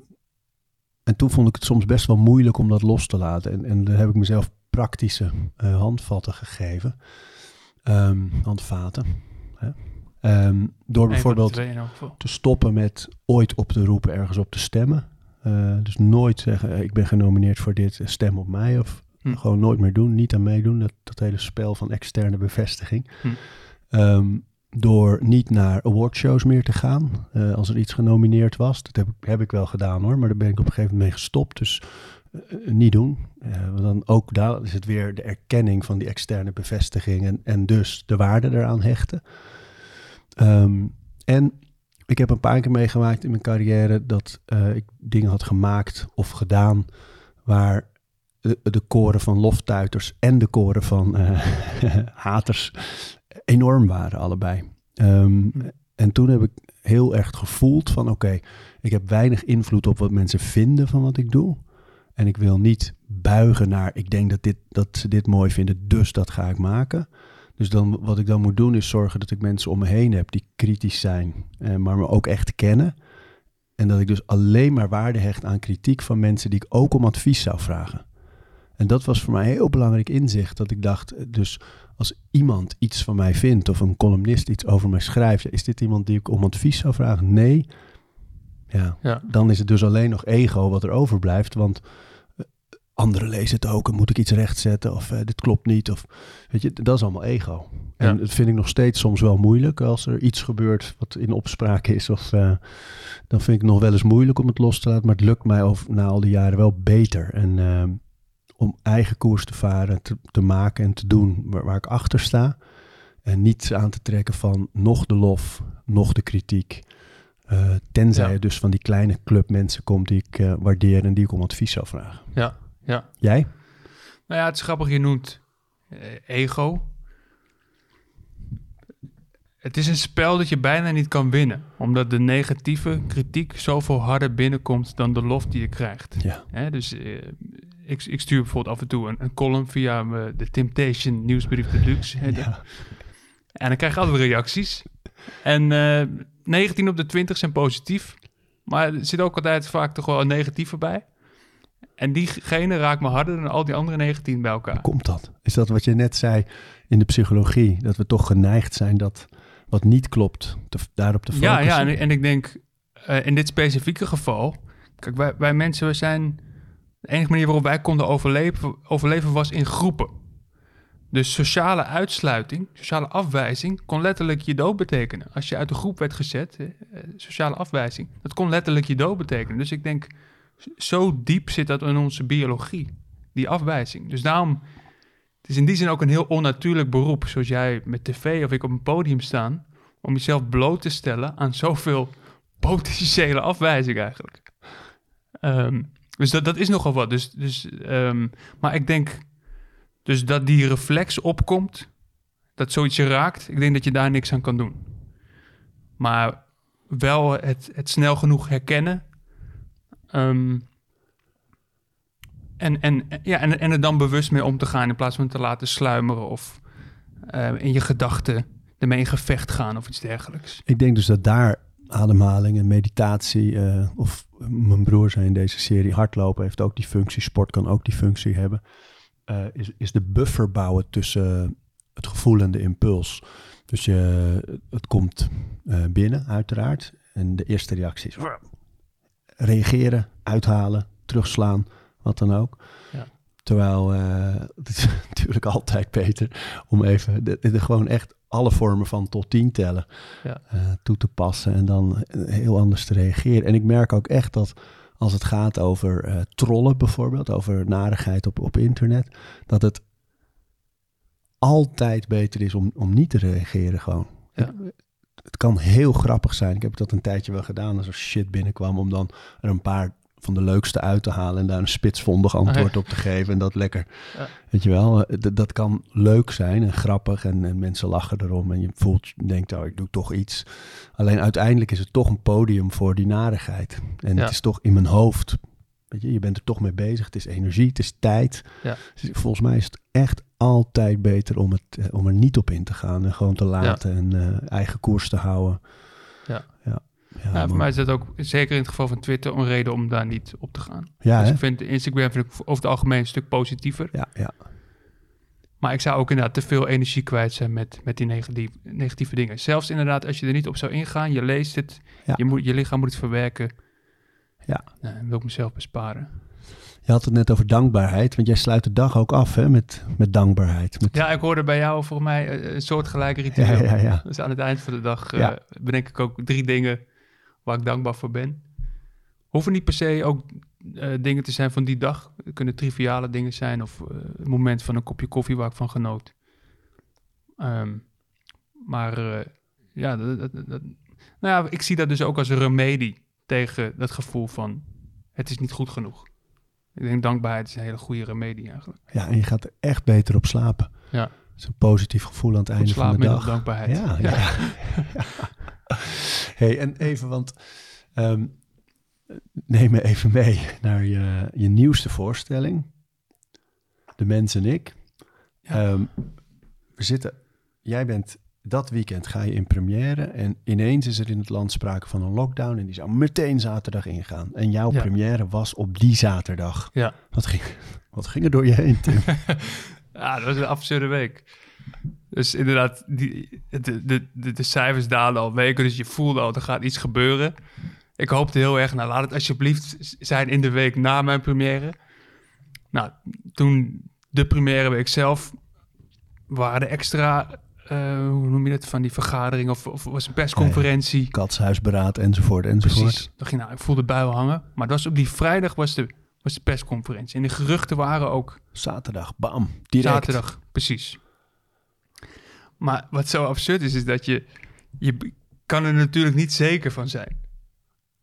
en toen vond ik het soms best wel moeilijk om dat los te laten. En, en daar heb ik mezelf praktische eh, handvatten gegeven. Ehm, handvaten. Hè? Ehm, door bijvoorbeeld te stoppen met ooit op te roepen ergens op te stemmen. Eh, dus nooit zeggen, eh, ik ben genomineerd voor dit, eh, stem op mij. Of Hm. gewoon nooit meer doen, niet aan meedoen. Dat, dat hele spel van externe bevestiging. Hm. Ehm, door niet naar awardshows meer te gaan. als er iets genomineerd was. Dat heb, ik- heb ik wel gedaan hoor, maar daar ben ik op een gegeven moment mee gestopt. Dus niet doen. Want dan ook daar is het weer de erkenning van die externe bevestiging. En, en dus de waarde eraan hechten. Ehm, en ik heb een paar keer meegemaakt in mijn carrière dat eh, ik dingen had gemaakt of gedaan waar de, de koren van loftuiters en de koren van eh, haters enorm waren, allebei. Ehm, en toen heb ik heel erg gevoeld van oké, ik heb weinig invloed op wat mensen vinden van wat ik doe. En ik wil niet buigen naar, ik denk dat, dit, dat ze dit mooi vinden, dus dat ga ik maken. Dus dan, wat ik dan moet doen is zorgen dat ik mensen om me heen heb die kritisch zijn, eh, maar me ook echt kennen. En dat ik dus alleen maar waarde hecht aan kritiek van mensen die ik ook om advies zou vragen. En dat was voor mij een heel belangrijk inzicht. Dat ik dacht, eh, dus als iemand iets van mij vindt of een columnist iets over mij schrijft, is dit iemand die ik om advies zou vragen? Nee. Ja, Ja. dan is het dus alleen nog ego wat er overblijft. Want anderen lezen het ook en moet ik iets rechtzetten of eh, dit klopt niet. Of, weet je, dat is allemaal ego. En Ja. dat vind ik nog steeds soms wel moeilijk als er iets gebeurt wat in opspraak is. Of, eh, dan vind ik het nog wel eens moeilijk om het los te laten. Maar het lukt mij over, na al die jaren wel beter. En eh, om eigen koers te varen, te, te maken en te doen waar, waar ik achter sta. En niets aan te trekken van nog de lof, nog de kritiek. Eh, tenzij Ja. het dus van die kleine club mensen komt die ik waardeer en die ik om advies zou vragen. Ja, ja. Jij? Nou ja, het is grappig, je noemt eh, ego. Het is een spel dat je bijna niet kan winnen. Omdat de negatieve kritiek zoveel harder binnenkomt dan de lof die je krijgt. Ja. Hè, dus eh, ik, ik stuur bijvoorbeeld af en toe een, een column via eh, de Temptation nieuwsbrief deluxe. hè, ja. En dan krijg je altijd reacties. En eh 19 op de 20 zijn positief. Maar er zit ook altijd vaak toch wel een negatieve bij. En diegene raakt me harder dan al die andere 19 bij elkaar. Hoe komt dat? Is dat wat je net zei in de psychologie? Dat we toch geneigd zijn dat wat niet klopt, te, daarop te focussen? Ja, ja en, en ik denk eh, in dit specifieke geval... Kijk, wij, wij mensen, we zijn... De enige manier waarop wij konden overleven, overleven was in groepen. Dus sociale uitsluiting, sociale afwijzing... kon letterlijk je dood betekenen. Als je uit de groep werd gezet, eh, sociale afwijzing... dat kon letterlijk je dood betekenen. Dus ik denk, zo diep zit dat in onze biologie, die afwijzing. Dus daarom... Het is in die zin ook een heel onnatuurlijk beroep, zoals jij met tv of ik op een podium staan, om jezelf bloot te stellen aan zoveel potentiële afwijzing eigenlijk. Ehm, Dus dat, dat is nogal wat. Dus, dus, ehm, maar ik denk dus dat die reflex opkomt, dat zoiets je raakt. Ik denk dat je daar niks aan kan doen. Maar wel het, het snel genoeg herkennen. Ehm, en, en, ja, en, en er dan bewust mee om te gaan in plaats van te laten sluimeren of eh, in je gedachten ermee in gevecht gaan of iets dergelijks. Ik denk dus dat daar ademhaling en meditatie, eh, of mijn broer zei in deze serie, hardlopen heeft ook die functie, sport kan ook die functie hebben, uh, is, is de buffer bouwen tussen het gevoel en de impuls. Dus je, het komt uh, binnen, uiteraard. En de eerste reactie is reageren, uithalen, terugslaan, wat dan ook. Ja. Terwijl uh, het is natuurlijk altijd beter om even de, de, gewoon echt alle vormen van tot tien tellen ja. uh, toe te passen en dan heel anders te reageren. En ik merk ook echt dat als het gaat over uh, trollen bijvoorbeeld, over narigheid op, op internet, dat het altijd beter is om, om niet te reageren gewoon. Ja. Het kan heel grappig zijn. Ik heb dat een tijdje wel gedaan als er shit binnenkwam, om dan er een paar van de leukste uit te halen en daar een spitsvondig antwoord op te geven en dat lekker. Ja. Weet je wel, eh, dat kan leuk zijn en grappig en, en, mensen lachen erom en je voelt, je denkt, oh, ik doe toch iets. Alleen uiteindelijk is het toch een podium voor die narigheid. En het is toch in mijn hoofd. Weet je, je bent er toch mee bezig. Het is energie, het is tijd. Ja. Dus volgens mij is het echt altijd beter om, het, eh, om er niet op in te gaan en gewoon te laten en uh, eigen koers te houden. Ja. ja. Ja, voor mij is dat ook, zeker in het geval van Twitter, een reden om daar niet op te gaan. Ja, dus ik vind Instagram vind ik over het algemeen een stuk positiever. Ja, ja. Maar ik zou ook inderdaad te veel energie kwijt zijn met, met die negatieve, negatieve dingen. Zelfs inderdaad, als je er niet op zou ingaan, je leest het, je, moet, je lichaam moet het verwerken. Ja. Nou, wil ik mezelf besparen. Je had het net over dankbaarheid, want jij sluit de dag ook af hè, met, met dankbaarheid. Met... Ja, ik hoorde bij jou volgens mij een soort gelijke ritueel. Ja, ja, ja. Dus aan het eind van de dag uh, bedenk ik ook drie dingen waar ik dankbaar voor ben. Hoeven niet per se ook uh, dingen te zijn van die dag. Het kunnen triviale dingen zijn of uh, een moment van een kopje koffie waar ik van genoot. Um, maar ja, dat, dat, dat, nou ja, ik zie dat dus ook als een remedie tegen dat gevoel van het is niet goed genoeg. Ik denk dankbaarheid is een hele goede remedie eigenlijk. Ja, en je gaat er echt beter op slapen. Ja. Het is een positief gevoel aan het einde van de dag. dankbaarheid. Ja, ja. ja. ja. hey, en even, want um, neem me even mee naar je, je nieuwste voorstelling. De Mens en ik. Um, we zitten, jij bent dat weekend ga je in première en ineens is er in het land sprake van een lockdown en die zou meteen zaterdag ingaan. En jouw première was op die zaterdag. Ja. Wat ging, wat ging er door je heen, Tim? ja, dat was een absurde week. Dus inderdaad, die, de, de, de, de, cijfers dalen al weken, dus je voelde al, er gaat iets gebeuren. Ik hoopte heel erg, nou laat het alsjeblieft zijn in de week na mijn première. Nou, toen de première week zelf waren er extra hoe noem je het, van die vergadering of, of was een persconferentie. Katshuisberaad enzovoort enzovoort. Precies. Dan ging, nou, ik voelde buil hangen. Maar dat was op die vrijdag was de, was de persconferentie. En de geruchten waren ook... Zaterdag, bam, direct. Zaterdag, precies. Maar wat zo absurd is, is dat je... Je kan er natuurlijk niet zeker van zijn.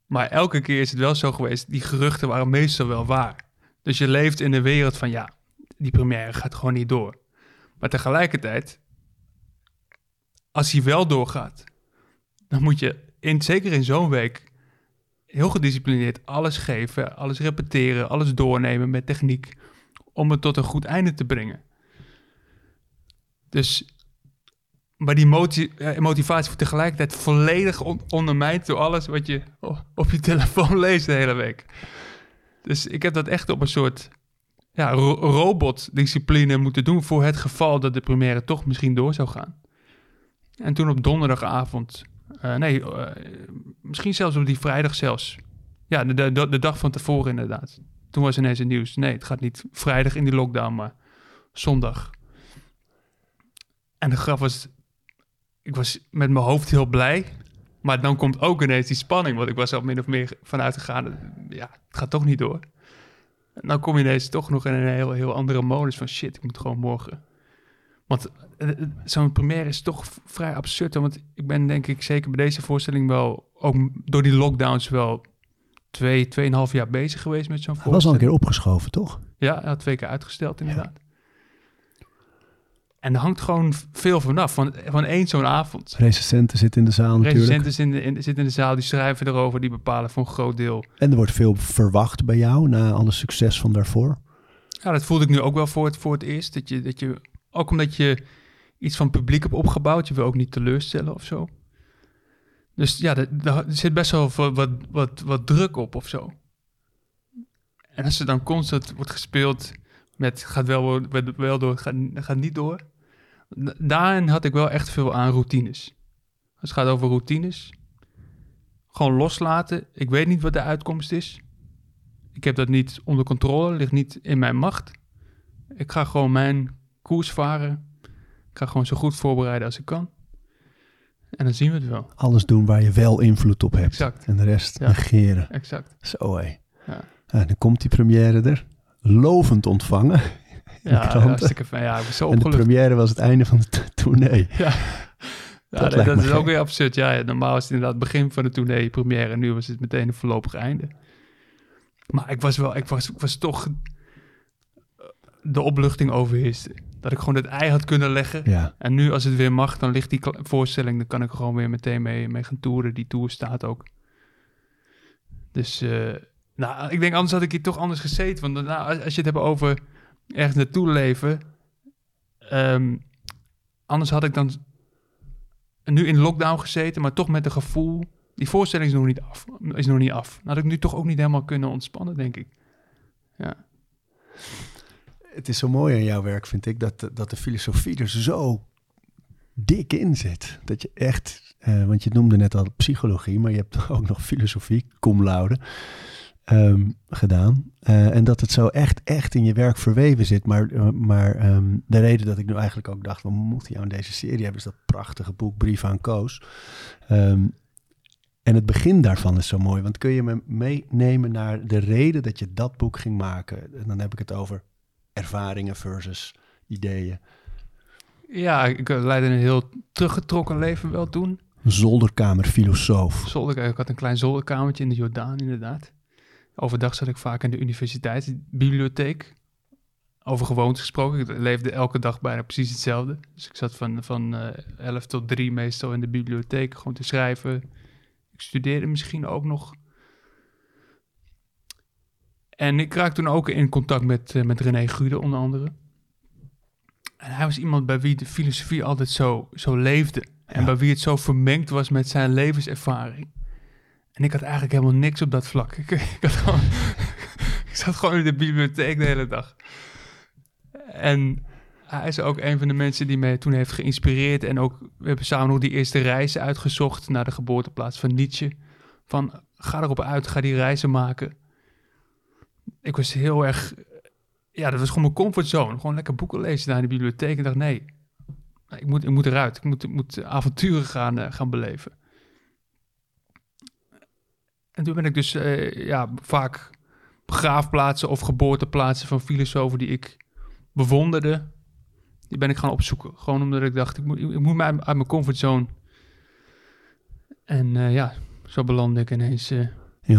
Maar elke keer is het wel zo geweest, die geruchten waren meestal wel waar. Dus je leeft in een wereld van, ja, die première gaat gewoon niet door. Maar tegelijkertijd als hij wel doorgaat, dan moet je, in, zeker in zo'n week, heel gedisciplineerd alles geven, alles repeteren, alles doornemen met techniek, om het tot een goed einde te brengen. Dus, maar die motivatie wordt tegelijkertijd volledig on ondermijnd door alles wat je op je telefoon leest de hele week. Dus ik heb dat echt op een soort ja, robotdiscipline moeten doen voor het geval dat de première toch misschien door zou gaan. En toen op donderdagavond, uh, nee, uh, misschien zelfs op die vrijdag zelfs. Ja, de, de, de, dag van tevoren inderdaad. Toen was ineens het nieuws. Nee, het gaat niet vrijdag in die lockdown, maar zondag. En de grap was, ik was met mijn hoofd heel blij. Maar dan komt ook ineens die spanning, want ik was al min of meer vanuit gegaan. Ja, het gaat toch niet door. En dan kom je ineens toch nog in een heel, heel andere modus van shit, ik moet gewoon morgen. Want eh, eh, zo'n première is toch vrij absurd. Want ik ben denk ik zeker bij deze voorstelling wel, ook door die lockdowns wel twee, tweeënhalf jaar bezig geweest met zo'n Hij was al een voorstelling. keer opgeschoven, toch? Ja, hij had twee keer uitgesteld inderdaad. En er hangt gewoon veel vanaf, van, van één zo'n avond. Recensenten zitten in de zaal natuurlijk. Recensenten in de- in- zitten in de zaal, die schrijven erover, die bepalen voor een groot deel. En er wordt veel verwacht bij jou na alle succes van daarvoor. Ja, dat voelde ik nu ook wel voor het, voor het eerst. Dat je, dat je, ook omdat je iets van publiek hebt opgebouwd, je wil ook niet teleurstellen of zo. Dus ja, er, zit best wel wat, wat, wat, druk op of zo. En als er dan constant wordt gespeeld met gaat wel, wel- door, gaat, gaat niet door. da- Daarin had ik wel echt veel aan routines. Als het gaat over routines, gewoon loslaten. Ik weet niet wat de uitkomst is. Ik heb dat niet onder controle, ligt niet in mijn macht. Ik ga gewoon mijn koers varen. Ik ga gewoon zo goed voorbereiden als ik kan. En dan zien we het wel. Alles doen waar je wel invloed op hebt. Exact, En de rest Ja. negeren. exact. Zo hé. Ja. Ja, dan komt die première er. Lovend ontvangen. Ja, hartstikke fijn. Ja, ik ben zo En de première was het einde van de tournee. Ja, ja Dat is ook weer absurd. Ja, normaal is het inderdaad het begin van de tournee, première. En nu was het meteen een voorlopig einde. Maar ik was wel, ik was, ik was toch... De opluchting overheerste. Dat ik gewoon het ei had kunnen leggen. Ja. En nu, als het weer mag, dan ligt die voorstelling, dan kan ik gewoon weer meteen mee, mee gaan toeren. Die tour staat ook. Dus, eh, nou, ik denk anders had ik hier toch anders gezeten. Want als, als je het hebt over ergens naartoe leven, ehm, anders had ik dan nu in lockdown gezeten, maar toch met een gevoel. Die voorstelling is nog niet af. Is nog niet af. Dan had ik nu toch ook niet helemaal kunnen ontspannen, denk ik. Ja. Het is zo mooi aan jouw werk, vind ik, dat, dat de filosofie er zo dik in zit. Dat je echt, eh, want je noemde net al psychologie, maar je hebt ook nog filosofie, cum laude, ehm, gedaan. Eh, en dat het zo echt, echt in je werk verweven zit. Maar, eh, maar ehm, de reden dat ik nu eigenlijk ook dacht, we moeten jou in deze serie hebben, is dat prachtige boek Brief aan Koos. Ehm, en het begin daarvan is zo mooi, want kun je me meenemen naar de reden dat je dat boek ging maken? En dan heb ik het over ervaringen versus ideeën. Ja, ik eh, leidde een heel teruggetrokken leven wel toen. Zolderkamer filosoof. Zolder, ik had een klein zolderkamertje in de Jordaan, inderdaad. Overdag zat ik vaak in de universiteitsbibliotheek. Over gewoontes gesproken. Ik leefde elke dag bijna precies hetzelfde. Dus ik zat van, van eh 11 tot 3 meestal in de bibliotheek gewoon te schrijven. Ik studeerde misschien ook nog. En ik raakte toen ook in contact met, eh, met René Gude, onder andere. En hij was iemand bij wie de filosofie altijd zo, zo leefde. En Ja. bij wie het zo vermengd was met zijn levenservaring. En ik had eigenlijk helemaal niks op dat vlak. Ik, ik, had gewoon, ik zat gewoon in de bibliotheek de hele dag. En hij is ook een van de mensen die mij toen heeft geïnspireerd. En ook, we hebben samen nog die eerste reizen uitgezocht naar de geboorteplaats van Nietzsche. Van, ga erop uit, ga die reizen maken. Ik was heel erg... Ja, dat was gewoon mijn comfortzone. Gewoon lekker boeken lezen daar in de bibliotheek. En ik dacht, nee, ik moet, ik moet eruit. Ik moet, ik moet avonturen gaan, eh, gaan beleven. En toen ben ik dus eh, ja, vaak begraafplaatsen of geboorteplaatsen van filosofen die ik bewonderde, die ben ik gaan opzoeken. Gewoon omdat ik dacht, ik moet, ik moet mij uit mijn comfortzone. En eh, ja, zo belandde ik ineens In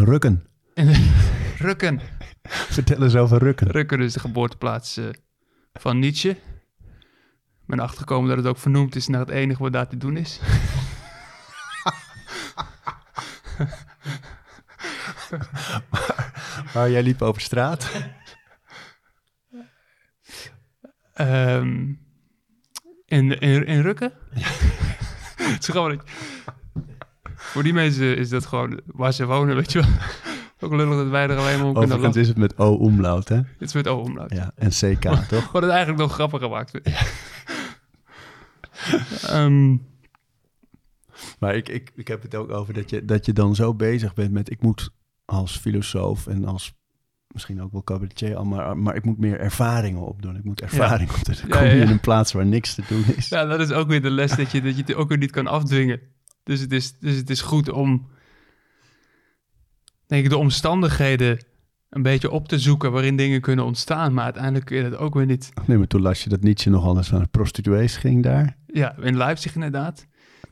Rukken. in Rukken. Vertel eens over Rukken. Rukken is de geboorteplaats eh, van Nietzsche. Ik ben achtergekomen dat het ook vernoemd is naar het enige wat daar te doen is. Waar jij liep over straat. Ehm, in, in, in Rukken? Het is gewoon Voor die mensen is dat gewoon waar ze wonen, weet je wel. Ook lullig dat wij er alleen maar om kunnen lachen. is het met O-umlaut, hè? Het is met O-omlaut. Ja, en CK, toch? Wat het eigenlijk nog grappiger maakt. Ehm, Maar ik, ik, ik heb het ook over dat je, dat je dan zo bezig bent met... ik moet als filosoof en als misschien ook wel cabaretier... maar, maar ik moet meer ervaringen opdoen. Ik moet ervaring opdoen. Dan Ja, kom je ja. in een plaats waar niks te doen is. ja, dat is ook weer de les dat je, dat je het ook weer niet kan afdwingen. Dus het is, dus het is goed om, denk ik, de omstandigheden een beetje op te zoeken waarin dingen kunnen ontstaan. Maar uiteindelijk kun je dat ook weer niet. Nee, maar toen las je dat Nietzsche nogal eens naar prostituees ging daar. Ja, in Leipzig inderdaad.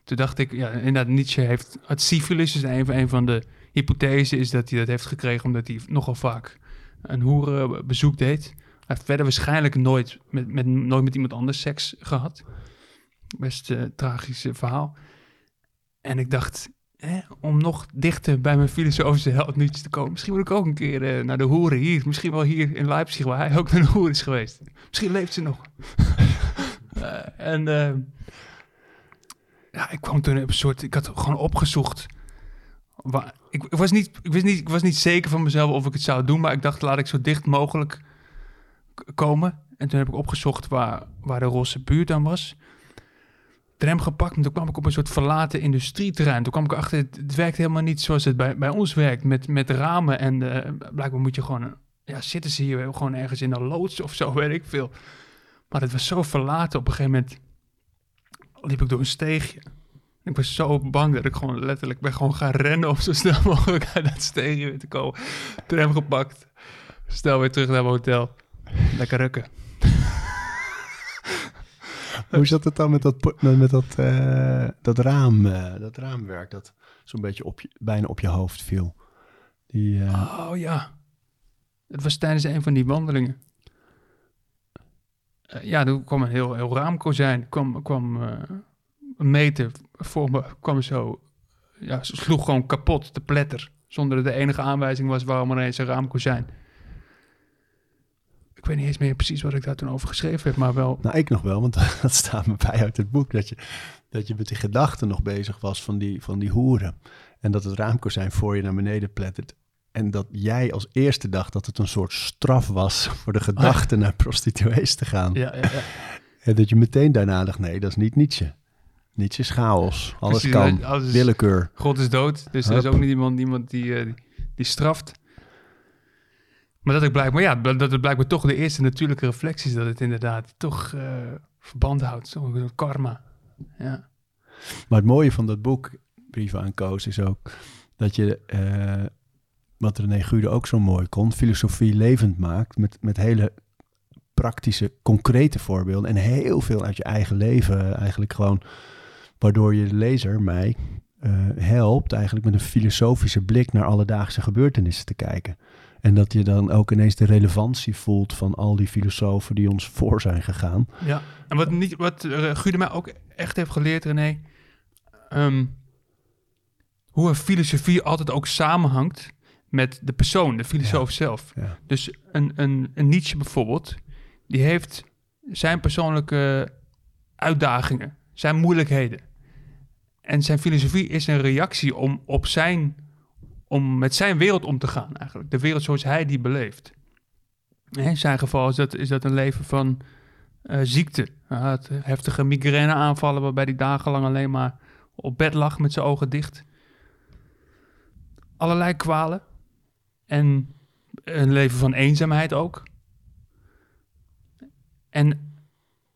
Toen dacht ik, ja, inderdaad, Nietzsche heeft het syfilis, is een van, een van de hypothese is dat hij dat heeft gekregen omdat hij nogal vaak een hoerenbezoek deed. Hij heeft verder waarschijnlijk nooit met, met, nooit met iemand anders seks gehad. Best uh, tragisch verhaal. En ik dacht, om nog dichter bij mijn filosofische Nietzsche te komen. Misschien moet ik ook een keer uh, naar de hoeren hier. Misschien wel hier in Leipzig, waar hij ook naar de hoeren is geweest. Misschien leeft ze nog. uh, en ja, ik kwam toen op een soort... Ik had gewoon opgezocht... Waar, ik, ik, was niet, ik, wist niet, ik was niet zeker van mezelf of ik het zou doen, maar ik dacht, laat ik zo dicht mogelijk komen. En toen heb ik opgezocht waar, waar de Rosse buurt dan was tram gepakt. En toen kwam ik op een soort verlaten industrieterrein. Toen kwam ik achter, het, werkt helemaal niet zoals het bij, bij ons werkt. Met, met ramen en uh, blijkbaar moet je gewoon... Ja, zitten ze hier gewoon ergens in een loods of zo, weet ik veel. Maar het was zo verlaten. Op een gegeven moment liep ik door een steegje. Ik was zo bang dat ik gewoon letterlijk ben gewoon gaan rennen... om zo snel mogelijk uit dat steegje weer te komen. Tram gepakt. Snel weer terug naar mijn hotel. Lekker rukken. Hoe zat het dan met dat, met dat, uh, dat, raam, uh, dat raamwerk dat zo'n beetje op bijna op je hoofd viel? Die, uh... Oh ja, het was tijdens een van die wandelingen. ja, er kwam een heel, heel raamkozijn, kwam, kwam meter voor me, kwam zo, ja, sloeg gewoon kapot, de pletter. Zonder dat de enige aanwijzing was waarom er ineens een raamkozijn ik weet niet eens meer precies wat ik daar toen over geschreven heb, maar wel... Nou, ik nog wel, want dat staat me bij uit het boek. Dat je, dat je met die gedachten nog bezig was van die, van die hoeren. En dat het raamkozijn voor je naar beneden plettert. En dat jij als eerste dacht dat het een soort straf was voor de gedachte naar prostituees te gaan. Ja, ja, ja. En dat je meteen daarna dacht, nee, dat is niet Nietzsche. Nietzsche is chaos. Alles kan. Alles willekeur. God is dood, dus er is ook niet iemand, iemand die, uh, die straft. Maar dat ik blijkbaar, ja, dat het blijkbaar toch de eerste natuurlijke reflecties dat het inderdaad toch uh, verband houdt. Zo'n karma. Ja. Maar het mooie van dat boek, Brieven aan Koos, is ook dat je, uh, wat René Gude ook zo mooi kon, filosofie levend maakt met, met hele praktische, concrete voorbeelden en heel veel uit je eigen leven eigenlijk gewoon, waardoor je de lezer, mij, uh, helpt eigenlijk met een filosofische blik naar alledaagse gebeurtenissen te kijken. En dat je dan ook ineens de relevantie voelt van al die filosofen die ons voor zijn gegaan. Ja, en wat, niet, wat uh, Gude mij ook echt heeft geleerd, René, um, hoe een filosofie altijd ook samenhangt met de persoon, de filosoof zelf. Ja. Dus een, een, een Nietzsche bijvoorbeeld, die heeft zijn persoonlijke uitdagingen, zijn moeilijkheden. En zijn filosofie is een reactie om op zijn om met zijn wereld om te gaan eigenlijk. De wereld zoals hij die beleeft. In zijn geval is dat, is dat een leven van uh, ziekte. Hij had heftige migraine aanvallen waarbij hij dagenlang alleen maar op bed lag met zijn ogen dicht. Allerlei kwalen. En een leven van eenzaamheid ook. En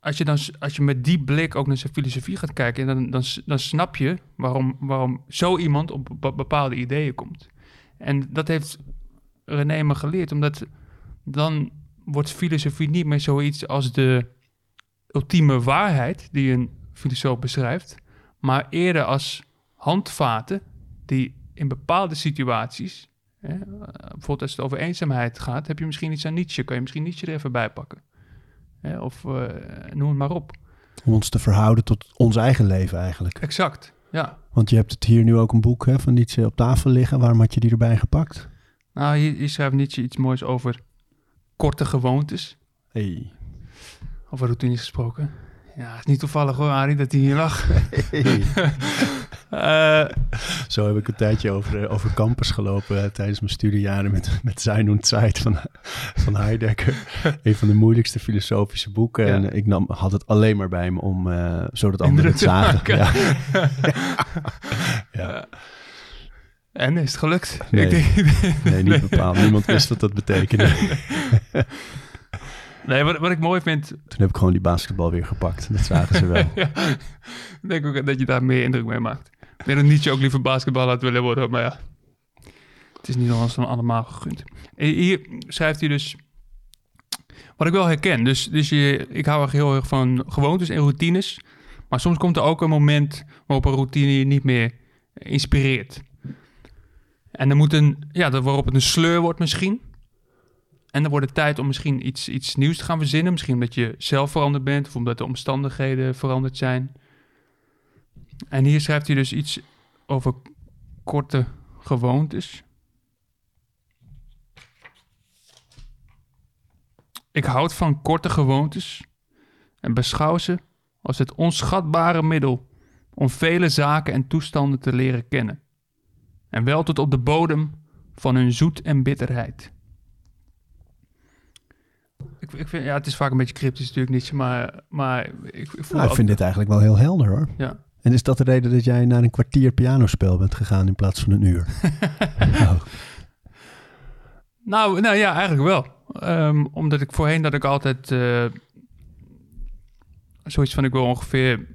als je, dan, als je met die blik ook naar zijn filosofie gaat kijken, dan, dan, dan snap je waarom, waarom zo iemand op bepaalde ideeën komt. En dat heeft René me geleerd, omdat dan wordt filosofie niet meer zoiets als de ultieme waarheid die een filosoof beschrijft, maar eerder als handvaten die in bepaalde situaties, hè, bijvoorbeeld als het over eenzaamheid gaat, heb je misschien iets aan Nietzsche, kan je misschien Nietzsche er even bij pakken. Of uh, noem het maar op. Om ons te verhouden tot ons eigen leven eigenlijk. Exact, ja. Want je hebt het hier nu ook een boek hè, van Nietzsche op tafel liggen. Waarom had je die erbij gepakt? Nou, hier, hier schrijft Nietzsche iets moois over korte gewoontes. Hey. Over routines gesproken. Ja, het is niet toevallig hoor, Arie, dat hij hier lag. Hey. uh, Zo heb ik een tijdje over, eh, over campus gelopen uh, tijdens mijn studiejaren met, met Zijn und Zeit van, van Heidegger. een van de moeilijkste filosofische boeken. Ja. En ik nam, had het alleen maar bij me om, uh, zodat anderen het zagen. Ja. ja. En is het gelukt? Nee, nee niet bepaald. Niemand wist wat dat betekende. Nee, wat, wat ik mooi vind... Toen heb ik gewoon die basketbal weer gepakt. Dat zagen ze wel. ja, ik denk ook dat je daar meer indruk mee maakt. Ik denk dat Nietzsche ook liever basketbal had willen worden, maar ja. Het is niet eens van allemaal gegund. hier schrijft hij dus... Wat ik wel herken. Dus, dus je, ik hou er heel erg van gewoontes en routines. Maar soms komt er ook een moment waarop een routine je niet meer inspireert. En er moet een, ja, waarop het een sleur wordt misschien. En dan wordt het tijd om misschien iets, iets nieuws te gaan verzinnen. Misschien omdat je zelf veranderd bent of omdat de omstandigheden veranderd zijn. En hier schrijft hij dus iets over korte gewoontes. Ik houd van korte gewoontes en beschouw ze als het onschatbare middel om vele zaken en toestanden te leren kennen. En wel tot op de bodem van hun zoet en bitterheid. Ik, ik vind, ja, het is vaak een beetje cryptisch natuurlijk niet, maar, maar ik, ik voel Nou, ik ook- vind dit eigenlijk wel heel helder hoor. Ja. En is dat de reden dat jij naar een kwartier pianospel bent gegaan in plaats van een uur? Oh, Nou, nou ja, eigenlijk wel. Ehm, omdat ik voorheen dat ik altijd eh, zoiets van ik wil ongeveer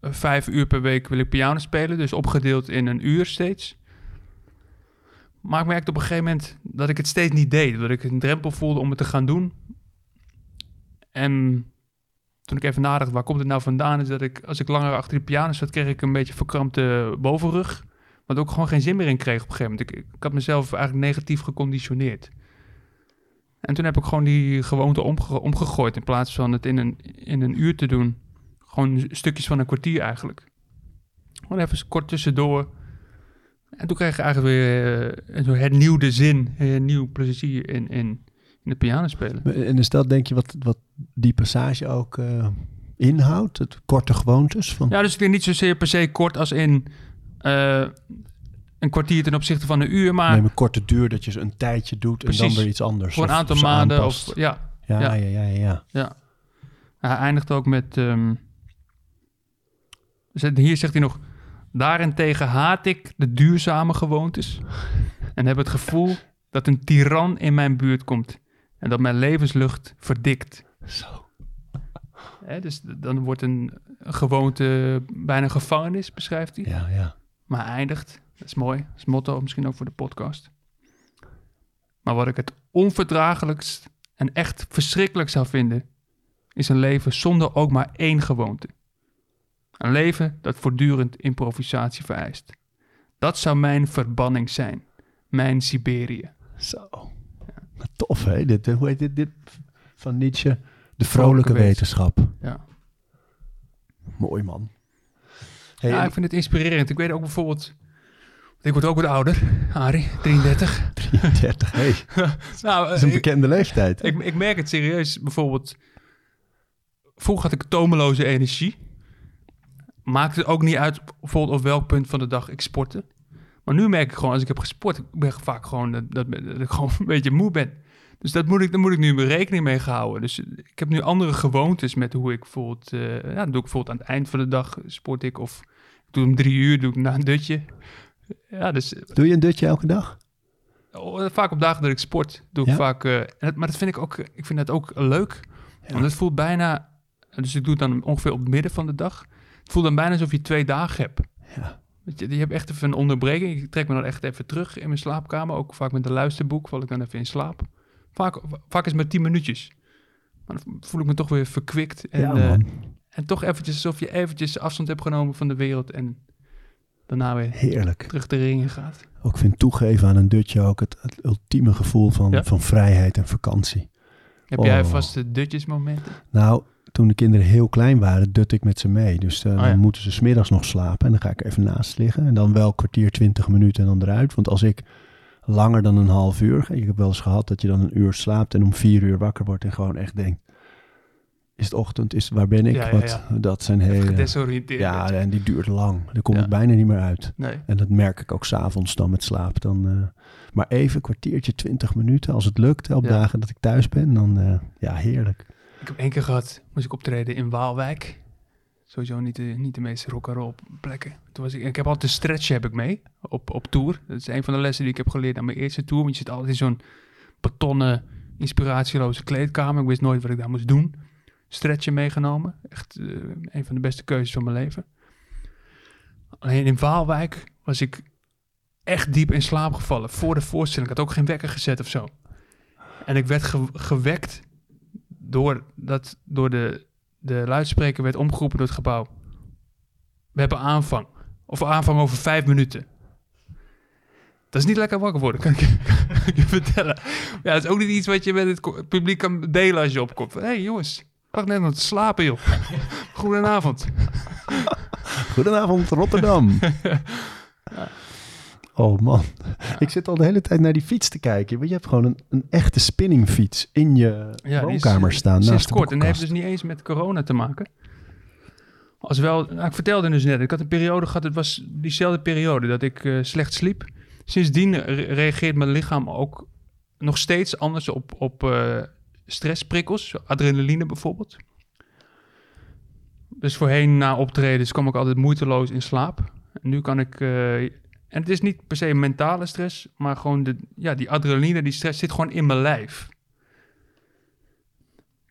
vijf uur per week wil ik piano spelen, dus opgedeeld in een uur steeds. Maar ik merkte op een gegeven moment dat ik het steeds niet deed, dat ik een drempel voelde om het te gaan doen. En toen ik even nadacht, waar komt het nou vandaan, is dat ik als ik langer achter de piano zat, kreeg ik een beetje verkrampte bovenrug. Wat ook gewoon geen zin meer in kreeg op een gegeven moment. Ik, ik had mezelf eigenlijk negatief geconditioneerd. En toen heb ik gewoon die gewoonte omge- omgegooid. In plaats van het in een, in een uur te doen. Gewoon stukjes van een kwartier eigenlijk. Gewoon even kort tussendoor. En toen kreeg ik eigenlijk weer eh, een hernieuwde zin. Hernieuw plezier in, in, in het piano spelen. En is dat denk je wat, wat die passage ook eh, inhoudt? Het korte gewoontes? Van, Ja, dus ik denk niet zozeer per se kort als in eh, een kwartier ten opzichte van een uur. Maar Neem een korte duur dat je een tijdje doet en dan weer iets anders. voor een aantal of ze maanden. aanpast. Of, ja, ja, ja. ja, ja, ja. Hij eindigt ook met. ehm, hier zegt hij nog. Daarentegen haat ik de duurzame gewoontes. En heb het gevoel dat een tiran in mijn buurt komt. En dat mijn levenslucht verdikt. Zo. Hè, dus dan wordt een, een gewoonte bijna een gevangenis, beschrijft hij. Ja, ja. Maar eindigt. Dat is mooi. Dat is motto misschien ook voor de podcast. Maar wat ik het onverdraaglijkst en echt verschrikkelijk zou vinden, is een leven zonder ook maar één gewoonte. Een leven dat voortdurend improvisatie vereist. Dat zou mijn verbanning zijn. Mijn Siberië. Zo. Tof, hè? Dit, eh, hoe heet dit, dit van Nietzsche? De vrolijke wetenschap. Ja. Mooi, man. Hey, ja, ik vind het inspirerend. Ik weet ook bijvoorbeeld... Ik word ook wat ouder, Arie, 33. 33, hey, nou, dat is een ik- bekende leeftijd. Ik, ik merk het serieus. Bijvoorbeeld, vroeger had ik tomeloze energie. Maakte het ook niet uit bijvoorbeeld op welk punt van de dag ik sportte. Maar nu merk ik gewoon, als ik heb gesport, ik ben vaak gewoon dat, dat, dat ik gewoon een beetje moe ben. Dus dat moet ik, daar moet ik nu mijn rekening mee gehouden. Dus ik heb nu andere gewoontes met hoe ik bijvoorbeeld... eh, ja, doe ik bijvoorbeeld aan het eind van de dag sport ik. Of ik doe om drie uur, doe ik na een dutje. Ja, dus Doe je een dutje elke dag? Oh, Vaak op dagen dat ik sport, doe ik Ja? vaak. eh, het- maar dat vind ik ook, ik vind dat ook leuk. Want het voelt bijna. Dus ik doe het dan ongeveer op het midden van de dag. Het voelt dan bijna alsof je twee dagen hebt. Ja. Je, je hebt echt even een onderbreking. Ik trek me dan echt even terug in mijn slaapkamer. Ook vaak met een luisterboek val ik dan even in slaap. Vaak, vaak is het maar tien minuutjes. Maar dan voel ik me toch weer verkwikt. En, ja, eh, en toch eventjes alsof je eventjes afstand hebt genomen van de wereld. En daarna weer Heerlijk. terug de ringen gaat. Ook vind toegeven aan een dutje ook het, het ultieme gevoel van, Ja. van vrijheid en vakantie. Heb Oh. jij vaste dutjesmomenten? Nou, toen de kinderen heel klein waren, dut ik met ze mee. Dus eh, Oh ja. dan moeten ze smiddags nog slapen. En dan ga ik even naast liggen. En dan wel een kwartier, twintig minuten en dan eruit. Want als ik langer dan een half uur... Ik heb wel eens gehad dat je dan een uur slaapt en om vier uur wakker wordt. En gewoon echt denkt, is het ochtend? Is, waar ben ik? Ja, ja, Wat, Dat zijn hele... Gedesoriënteerd. Ja, en die duurt lang. Daar kom ik bijna niet meer uit. Nee. En dat merk ik ook s'avonds dan met slaap. Dan, eh, maar even een kwartiertje, twintig minuten. Als het lukt op dagen dat ik thuis ben, dan eh, ja, heerlijk. Ik heb één keer gehad, moest ik optreden in Waalwijk. Sowieso niet de, niet de meest rock'n'roll plekken. Toen was ik, ik heb altijd een stretch heb ik mee op, op tour. Dat is een van de lessen die ik heb geleerd aan mijn eerste tour. Want je zit altijd in zo'n betonnen, inspiratieloze kleedkamer. Ik wist nooit wat ik daar moest doen. Stretchen meegenomen. Echt eh, een van de beste keuzes van mijn leven. Alleen in Waalwijk was ik echt diep in slaap gevallen. Voor de voorstelling. Ik had ook geen wekker gezet of zo. En ik werd ge- gewekt door, dat, door de, de luidspreker werd omgeroepen door het gebouw. We hebben aanvang. Of aanvang over vijf minuten. Dat is niet lekker wakker worden, kan ik, je- ik vertellen. Ja, dat is ook niet iets wat je met het publiek kan delen als je opkomt. Hé hey, jongens, wacht net aan te slapen joh. Goedenavond. Goedenavond, Rotterdam. Oh man, ik zit al de hele tijd naar die fiets te kijken. Want je hebt gewoon een, een echte spinningfiets in je Ja, is, woonkamer staan. Sinds naast de kort. En dat heeft dus niet eens met corona te maken. Als wel, nou, ik vertelde dus net, ik had een periode gehad, het was diezelfde periode dat ik eh, slecht sliep. Sindsdien re- reageert mijn lichaam ook nog steeds anders op, op eh, stressprikkels, adrenaline bijvoorbeeld. Dus voorheen na optredens kwam ik altijd moeiteloos in slaap. En nu kan ik, eh, en het is niet per se mentale stress, maar gewoon de, ja, die adrenaline, die stress zit gewoon in mijn lijf.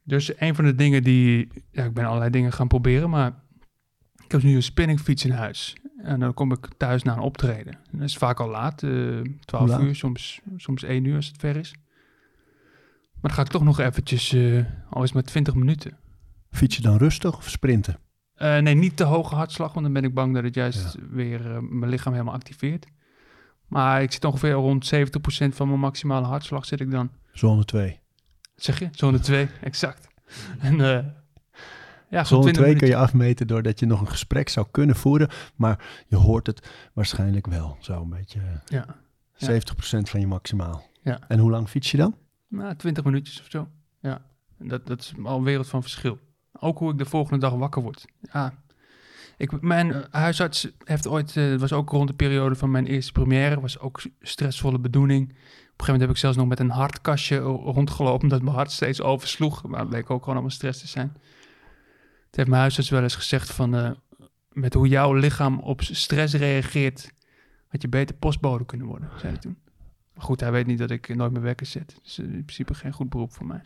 Dus een van de dingen die... Ja, ik ben allerlei dingen gaan proberen, maar... Ik heb nu een spinningfiets in huis. En dan kom ik thuis na een optreden. En dat is vaak al laat, eh 12 Hoe laat? uur, soms, soms 1 uur als het ver is. Maar dan ga ik toch nog eventjes, eh al is maar 20 minuten. Fiets je dan rustig of sprinten? Eh, nee, niet te hoge hartslag, want dan ben ik bang dat het juist weer eh, mijn lichaam helemaal activeert. Maar ik zit ongeveer rond 70% van mijn maximale hartslag zit ik dan. Zone 2. Zeg je? Zone 2, exact. En eh ja, Zone 20 2 kun je afmeten doordat je nog een gesprek zou kunnen voeren. Maar je hoort het waarschijnlijk wel. Zo een beetje Ja, 70% van je maximaal. Ja. En hoe lang fiets je dan? nou, 20 minuutjes of zo. Ja, dat, dat is al een wereld van verschil. Ook hoe ik de volgende dag wakker word. Ja, ik, mijn eh, huisarts heeft ooit, eh, het was ook rond de periode van mijn eerste première, was ook stressvolle bedoeling. Op een gegeven moment heb ik zelfs nog met een hartkastje rondgelopen, omdat mijn hart steeds oversloeg. Maar dat bleek ook gewoon allemaal stress te zijn. Het heeft mijn huisarts wel eens gezegd van, eh, met hoe jouw lichaam op stress reageert, had je beter postbode kunnen worden, zei hij toen. Maar goed, hij weet niet dat ik nooit meer wekker zet. Dus in principe geen goed beroep voor mij.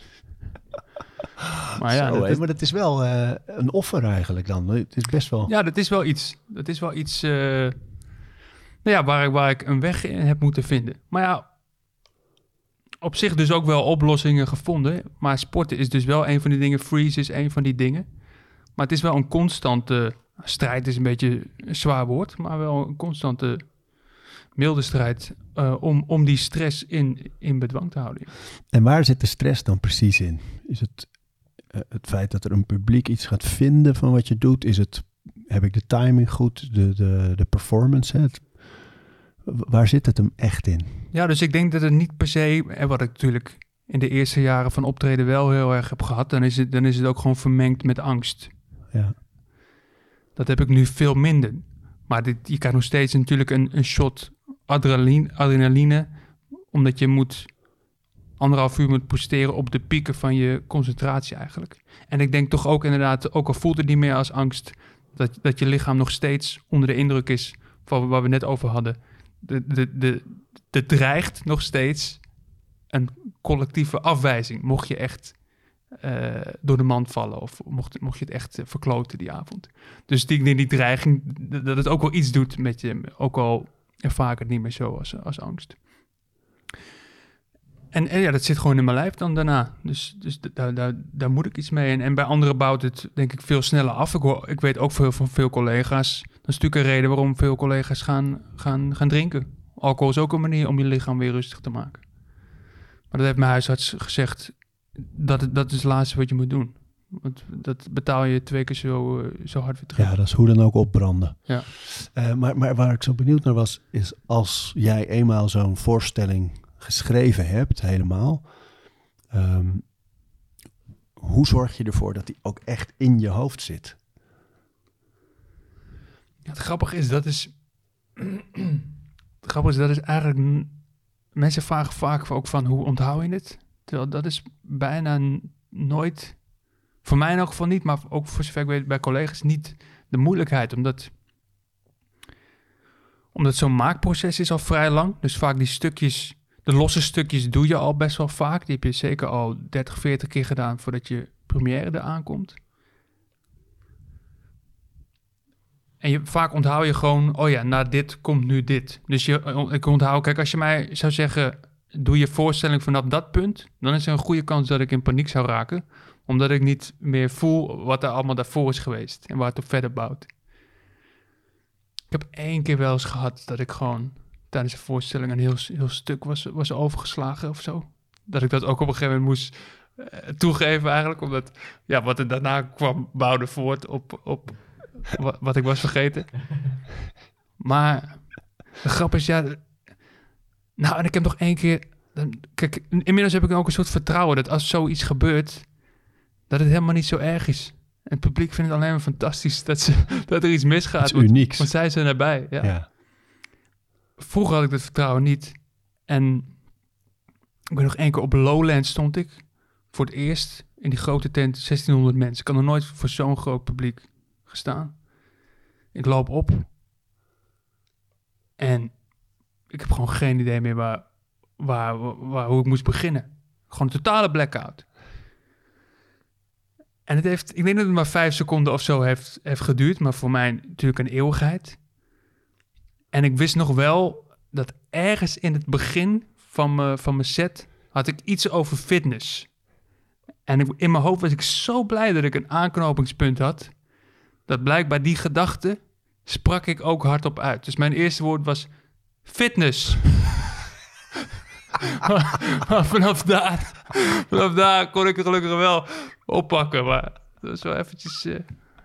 Maar ja, Zo, dat is, maar dat is wel eh, een offer eigenlijk dan. Het is best wel... ja, dat is wel iets. Dat is wel iets eh, nou ja, waar, ik- waar ik een weg in heb moeten vinden. Maar ja, op zich dus ook wel oplossingen gevonden. Maar sporten is dus wel een van die dingen. Freeze is een van die dingen. Maar het is wel een constante strijd, is een beetje een zwaar woord. Maar wel een constante milde strijd eh, om, om die stress in, in bedwang te houden. En waar zit de stress dan precies in? Is het het feit dat er een publiek iets gaat vinden van wat je doet? Is het, heb ik de timing goed, de, de, de performance? Het- waar zit het hem echt in? Ja, dus ik denk dat het niet per se, en wat ik natuurlijk in de eerste jaren van optreden wel heel erg heb gehad, dan is het, dan is het ook gewoon vermengd met angst. Ja. Dat heb ik nu veel minder. Maar dit, je krijgt nog steeds natuurlijk een, een shot adrenaline, adrenaline, omdat je moet anderhalf uur moet presteren op de pieken van je concentratie eigenlijk. En ik denk toch ook inderdaad, ook al voelt het niet meer als angst, dat, dat je lichaam nog steeds onder de indruk is van waar we net over hadden. De, de, de, de dreigt nog steeds een collectieve afwijzing, mocht je echt eh, door de mand vallen of mocht, mocht je het echt eh, verkloten die avond. Dus die, die, die dreiging, dat het ook wel iets doet met je, ook al ervaar het niet meer zo als, als angst. En, en ja, dat zit gewoon in mijn lijf dan daarna. Dus, dus daar, daar, daar moet ik iets mee. En, en bij anderen bouwt het denk ik veel sneller af. Ik, hoor, ik weet ook veel van veel collega's. Dat is natuurlijk een reden waarom veel collega's gaan, gaan, gaan drinken. Alcohol is ook een manier om je lichaam weer rustig te maken. Maar dat heeft mijn huisarts gezegd. Dat, dat is het laatste wat je moet doen. Want dat betaal je twee keer zo, eh, zo hard weer terug. ja, dat is hoe dan ook opbranden. Ja. Eh, maar, maar waar ik zo benieuwd naar was, is als jij eenmaal zo'n voorstelling geschreven hebt, helemaal. ehm, hoe zorg je ervoor dat die ook echt in je hoofd zit? Ja, het grappige is, dat is... het grappige is, dat is eigenlijk... Mensen vragen vaak ook van, hoe onthoud je het? Terwijl dat is bijna nooit... Voor mij in elk geval niet, maar ook voor zover ik weet bij collega's niet de moeilijkheid. Omdat, omdat zo'n maakproces is al vrij lang. Dus vaak die stukjes, de losse stukjes doe je al best wel vaak. Die heb je zeker al 30, 40 keer gedaan voordat je première eraan komt. En je, vaak onthoud je gewoon, oh ja, na dit komt nu dit. Dus je, ik onthoud, kijk, als je mij zou zeggen, doe je voorstelling vanaf dat punt, dan is er een goede kans dat ik in paniek zou raken. Omdat ik niet meer voel wat er allemaal daarvoor is geweest en waar het op verder bouwt. Ik heb één keer wel eens gehad dat ik gewoon tijdens de voorstelling een heel, heel stuk was, was overgeslagen of zo. Dat ik dat ook op een gegeven moment moest eh, toegeven eigenlijk. Omdat ja, wat er daarna kwam bouwde voort op, op wa- wat ik was vergeten. Maar de grap is, ja... Nou, en ik heb nog één keer... dan- Kijk, inmiddels heb ik ook een soort vertrouwen dat als zoiets gebeurt... dat het helemaal niet zo erg is. En het publiek vindt het alleen maar fantastisch dat, ze, dat er iets misgaat. Want, unieks. want zij zijn erbij. Ja. Ja. Vroeger had ik dat vertrouwen niet. En ik ben nog één keer op Lowland stond ik. Voor het eerst in die grote tent, 1600 mensen. Ik kan nog nooit voor zo'n groot publiek gestaan. Ik loop op. En ik heb gewoon geen idee meer waar, waar, waar, hoe ik moest beginnen. Gewoon een totale blackout. En het heeft, ik denk dat het maar vijf seconden of zo heeft, heeft geduurd. Maar voor mij natuurlijk een eeuwigheid. En ik wist nog wel dat ergens in het begin van mijn, van mijn set had ik iets over fitness. En ik, in mijn hoofd was ik zo blij dat ik een aanknopingspunt had. Dat blijkbaar die gedachte sprak ik ook hardop uit. Dus mijn eerste woord was fitness. maar, maar vanaf daar, vanaf daar kon ik het gelukkig wel oppakken. Maar dat was wel eventjes eh,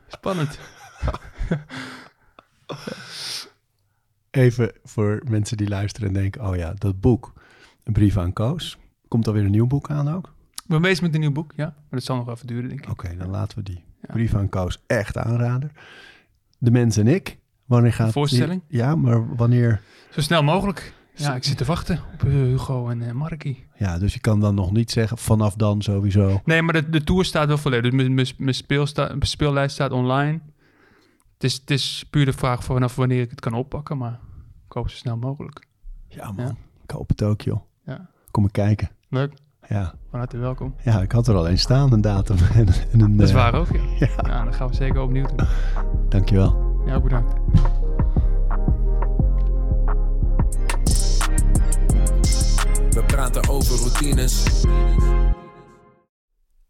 spannend. Even voor mensen die luisteren en denken, oh ja, dat boek, een brief aan Koos. Komt er weer een nieuw boek aan ook? Ik ben bezig met een nieuw boek, ja. Maar dat zal nog even duren, denk ik. Oké, dan laten we die Ja. brief aan Koos echt aanraden. De mens en ik, wanneer gaat... die- voorstelling? ja, maar wanneer... Zo snel mogelijk. Ja, ik zit te wachten op eh, Hugo en eh Markie. Ja, dus je kan dan nog niet zeggen, vanaf dan sowieso. Nee, maar de, de tour staat wel volledig. Dus mijn speellijst staat online. Het is, het is puur de vraag vanaf wanneer ik het kan oppakken, maar ik hoop zo snel mogelijk. Ja man, Ja. ik hoop het ook joh. Ja. Kom maar kijken. Leuk, Ja. van harte welkom. ja, ik had er al een staan, een datum. en, en een, Dat is eh, waar ook, ja. Ja, Ja, dat gaan we zeker opnieuw doen. dankjewel. Ja, bedankt. We praten over routines.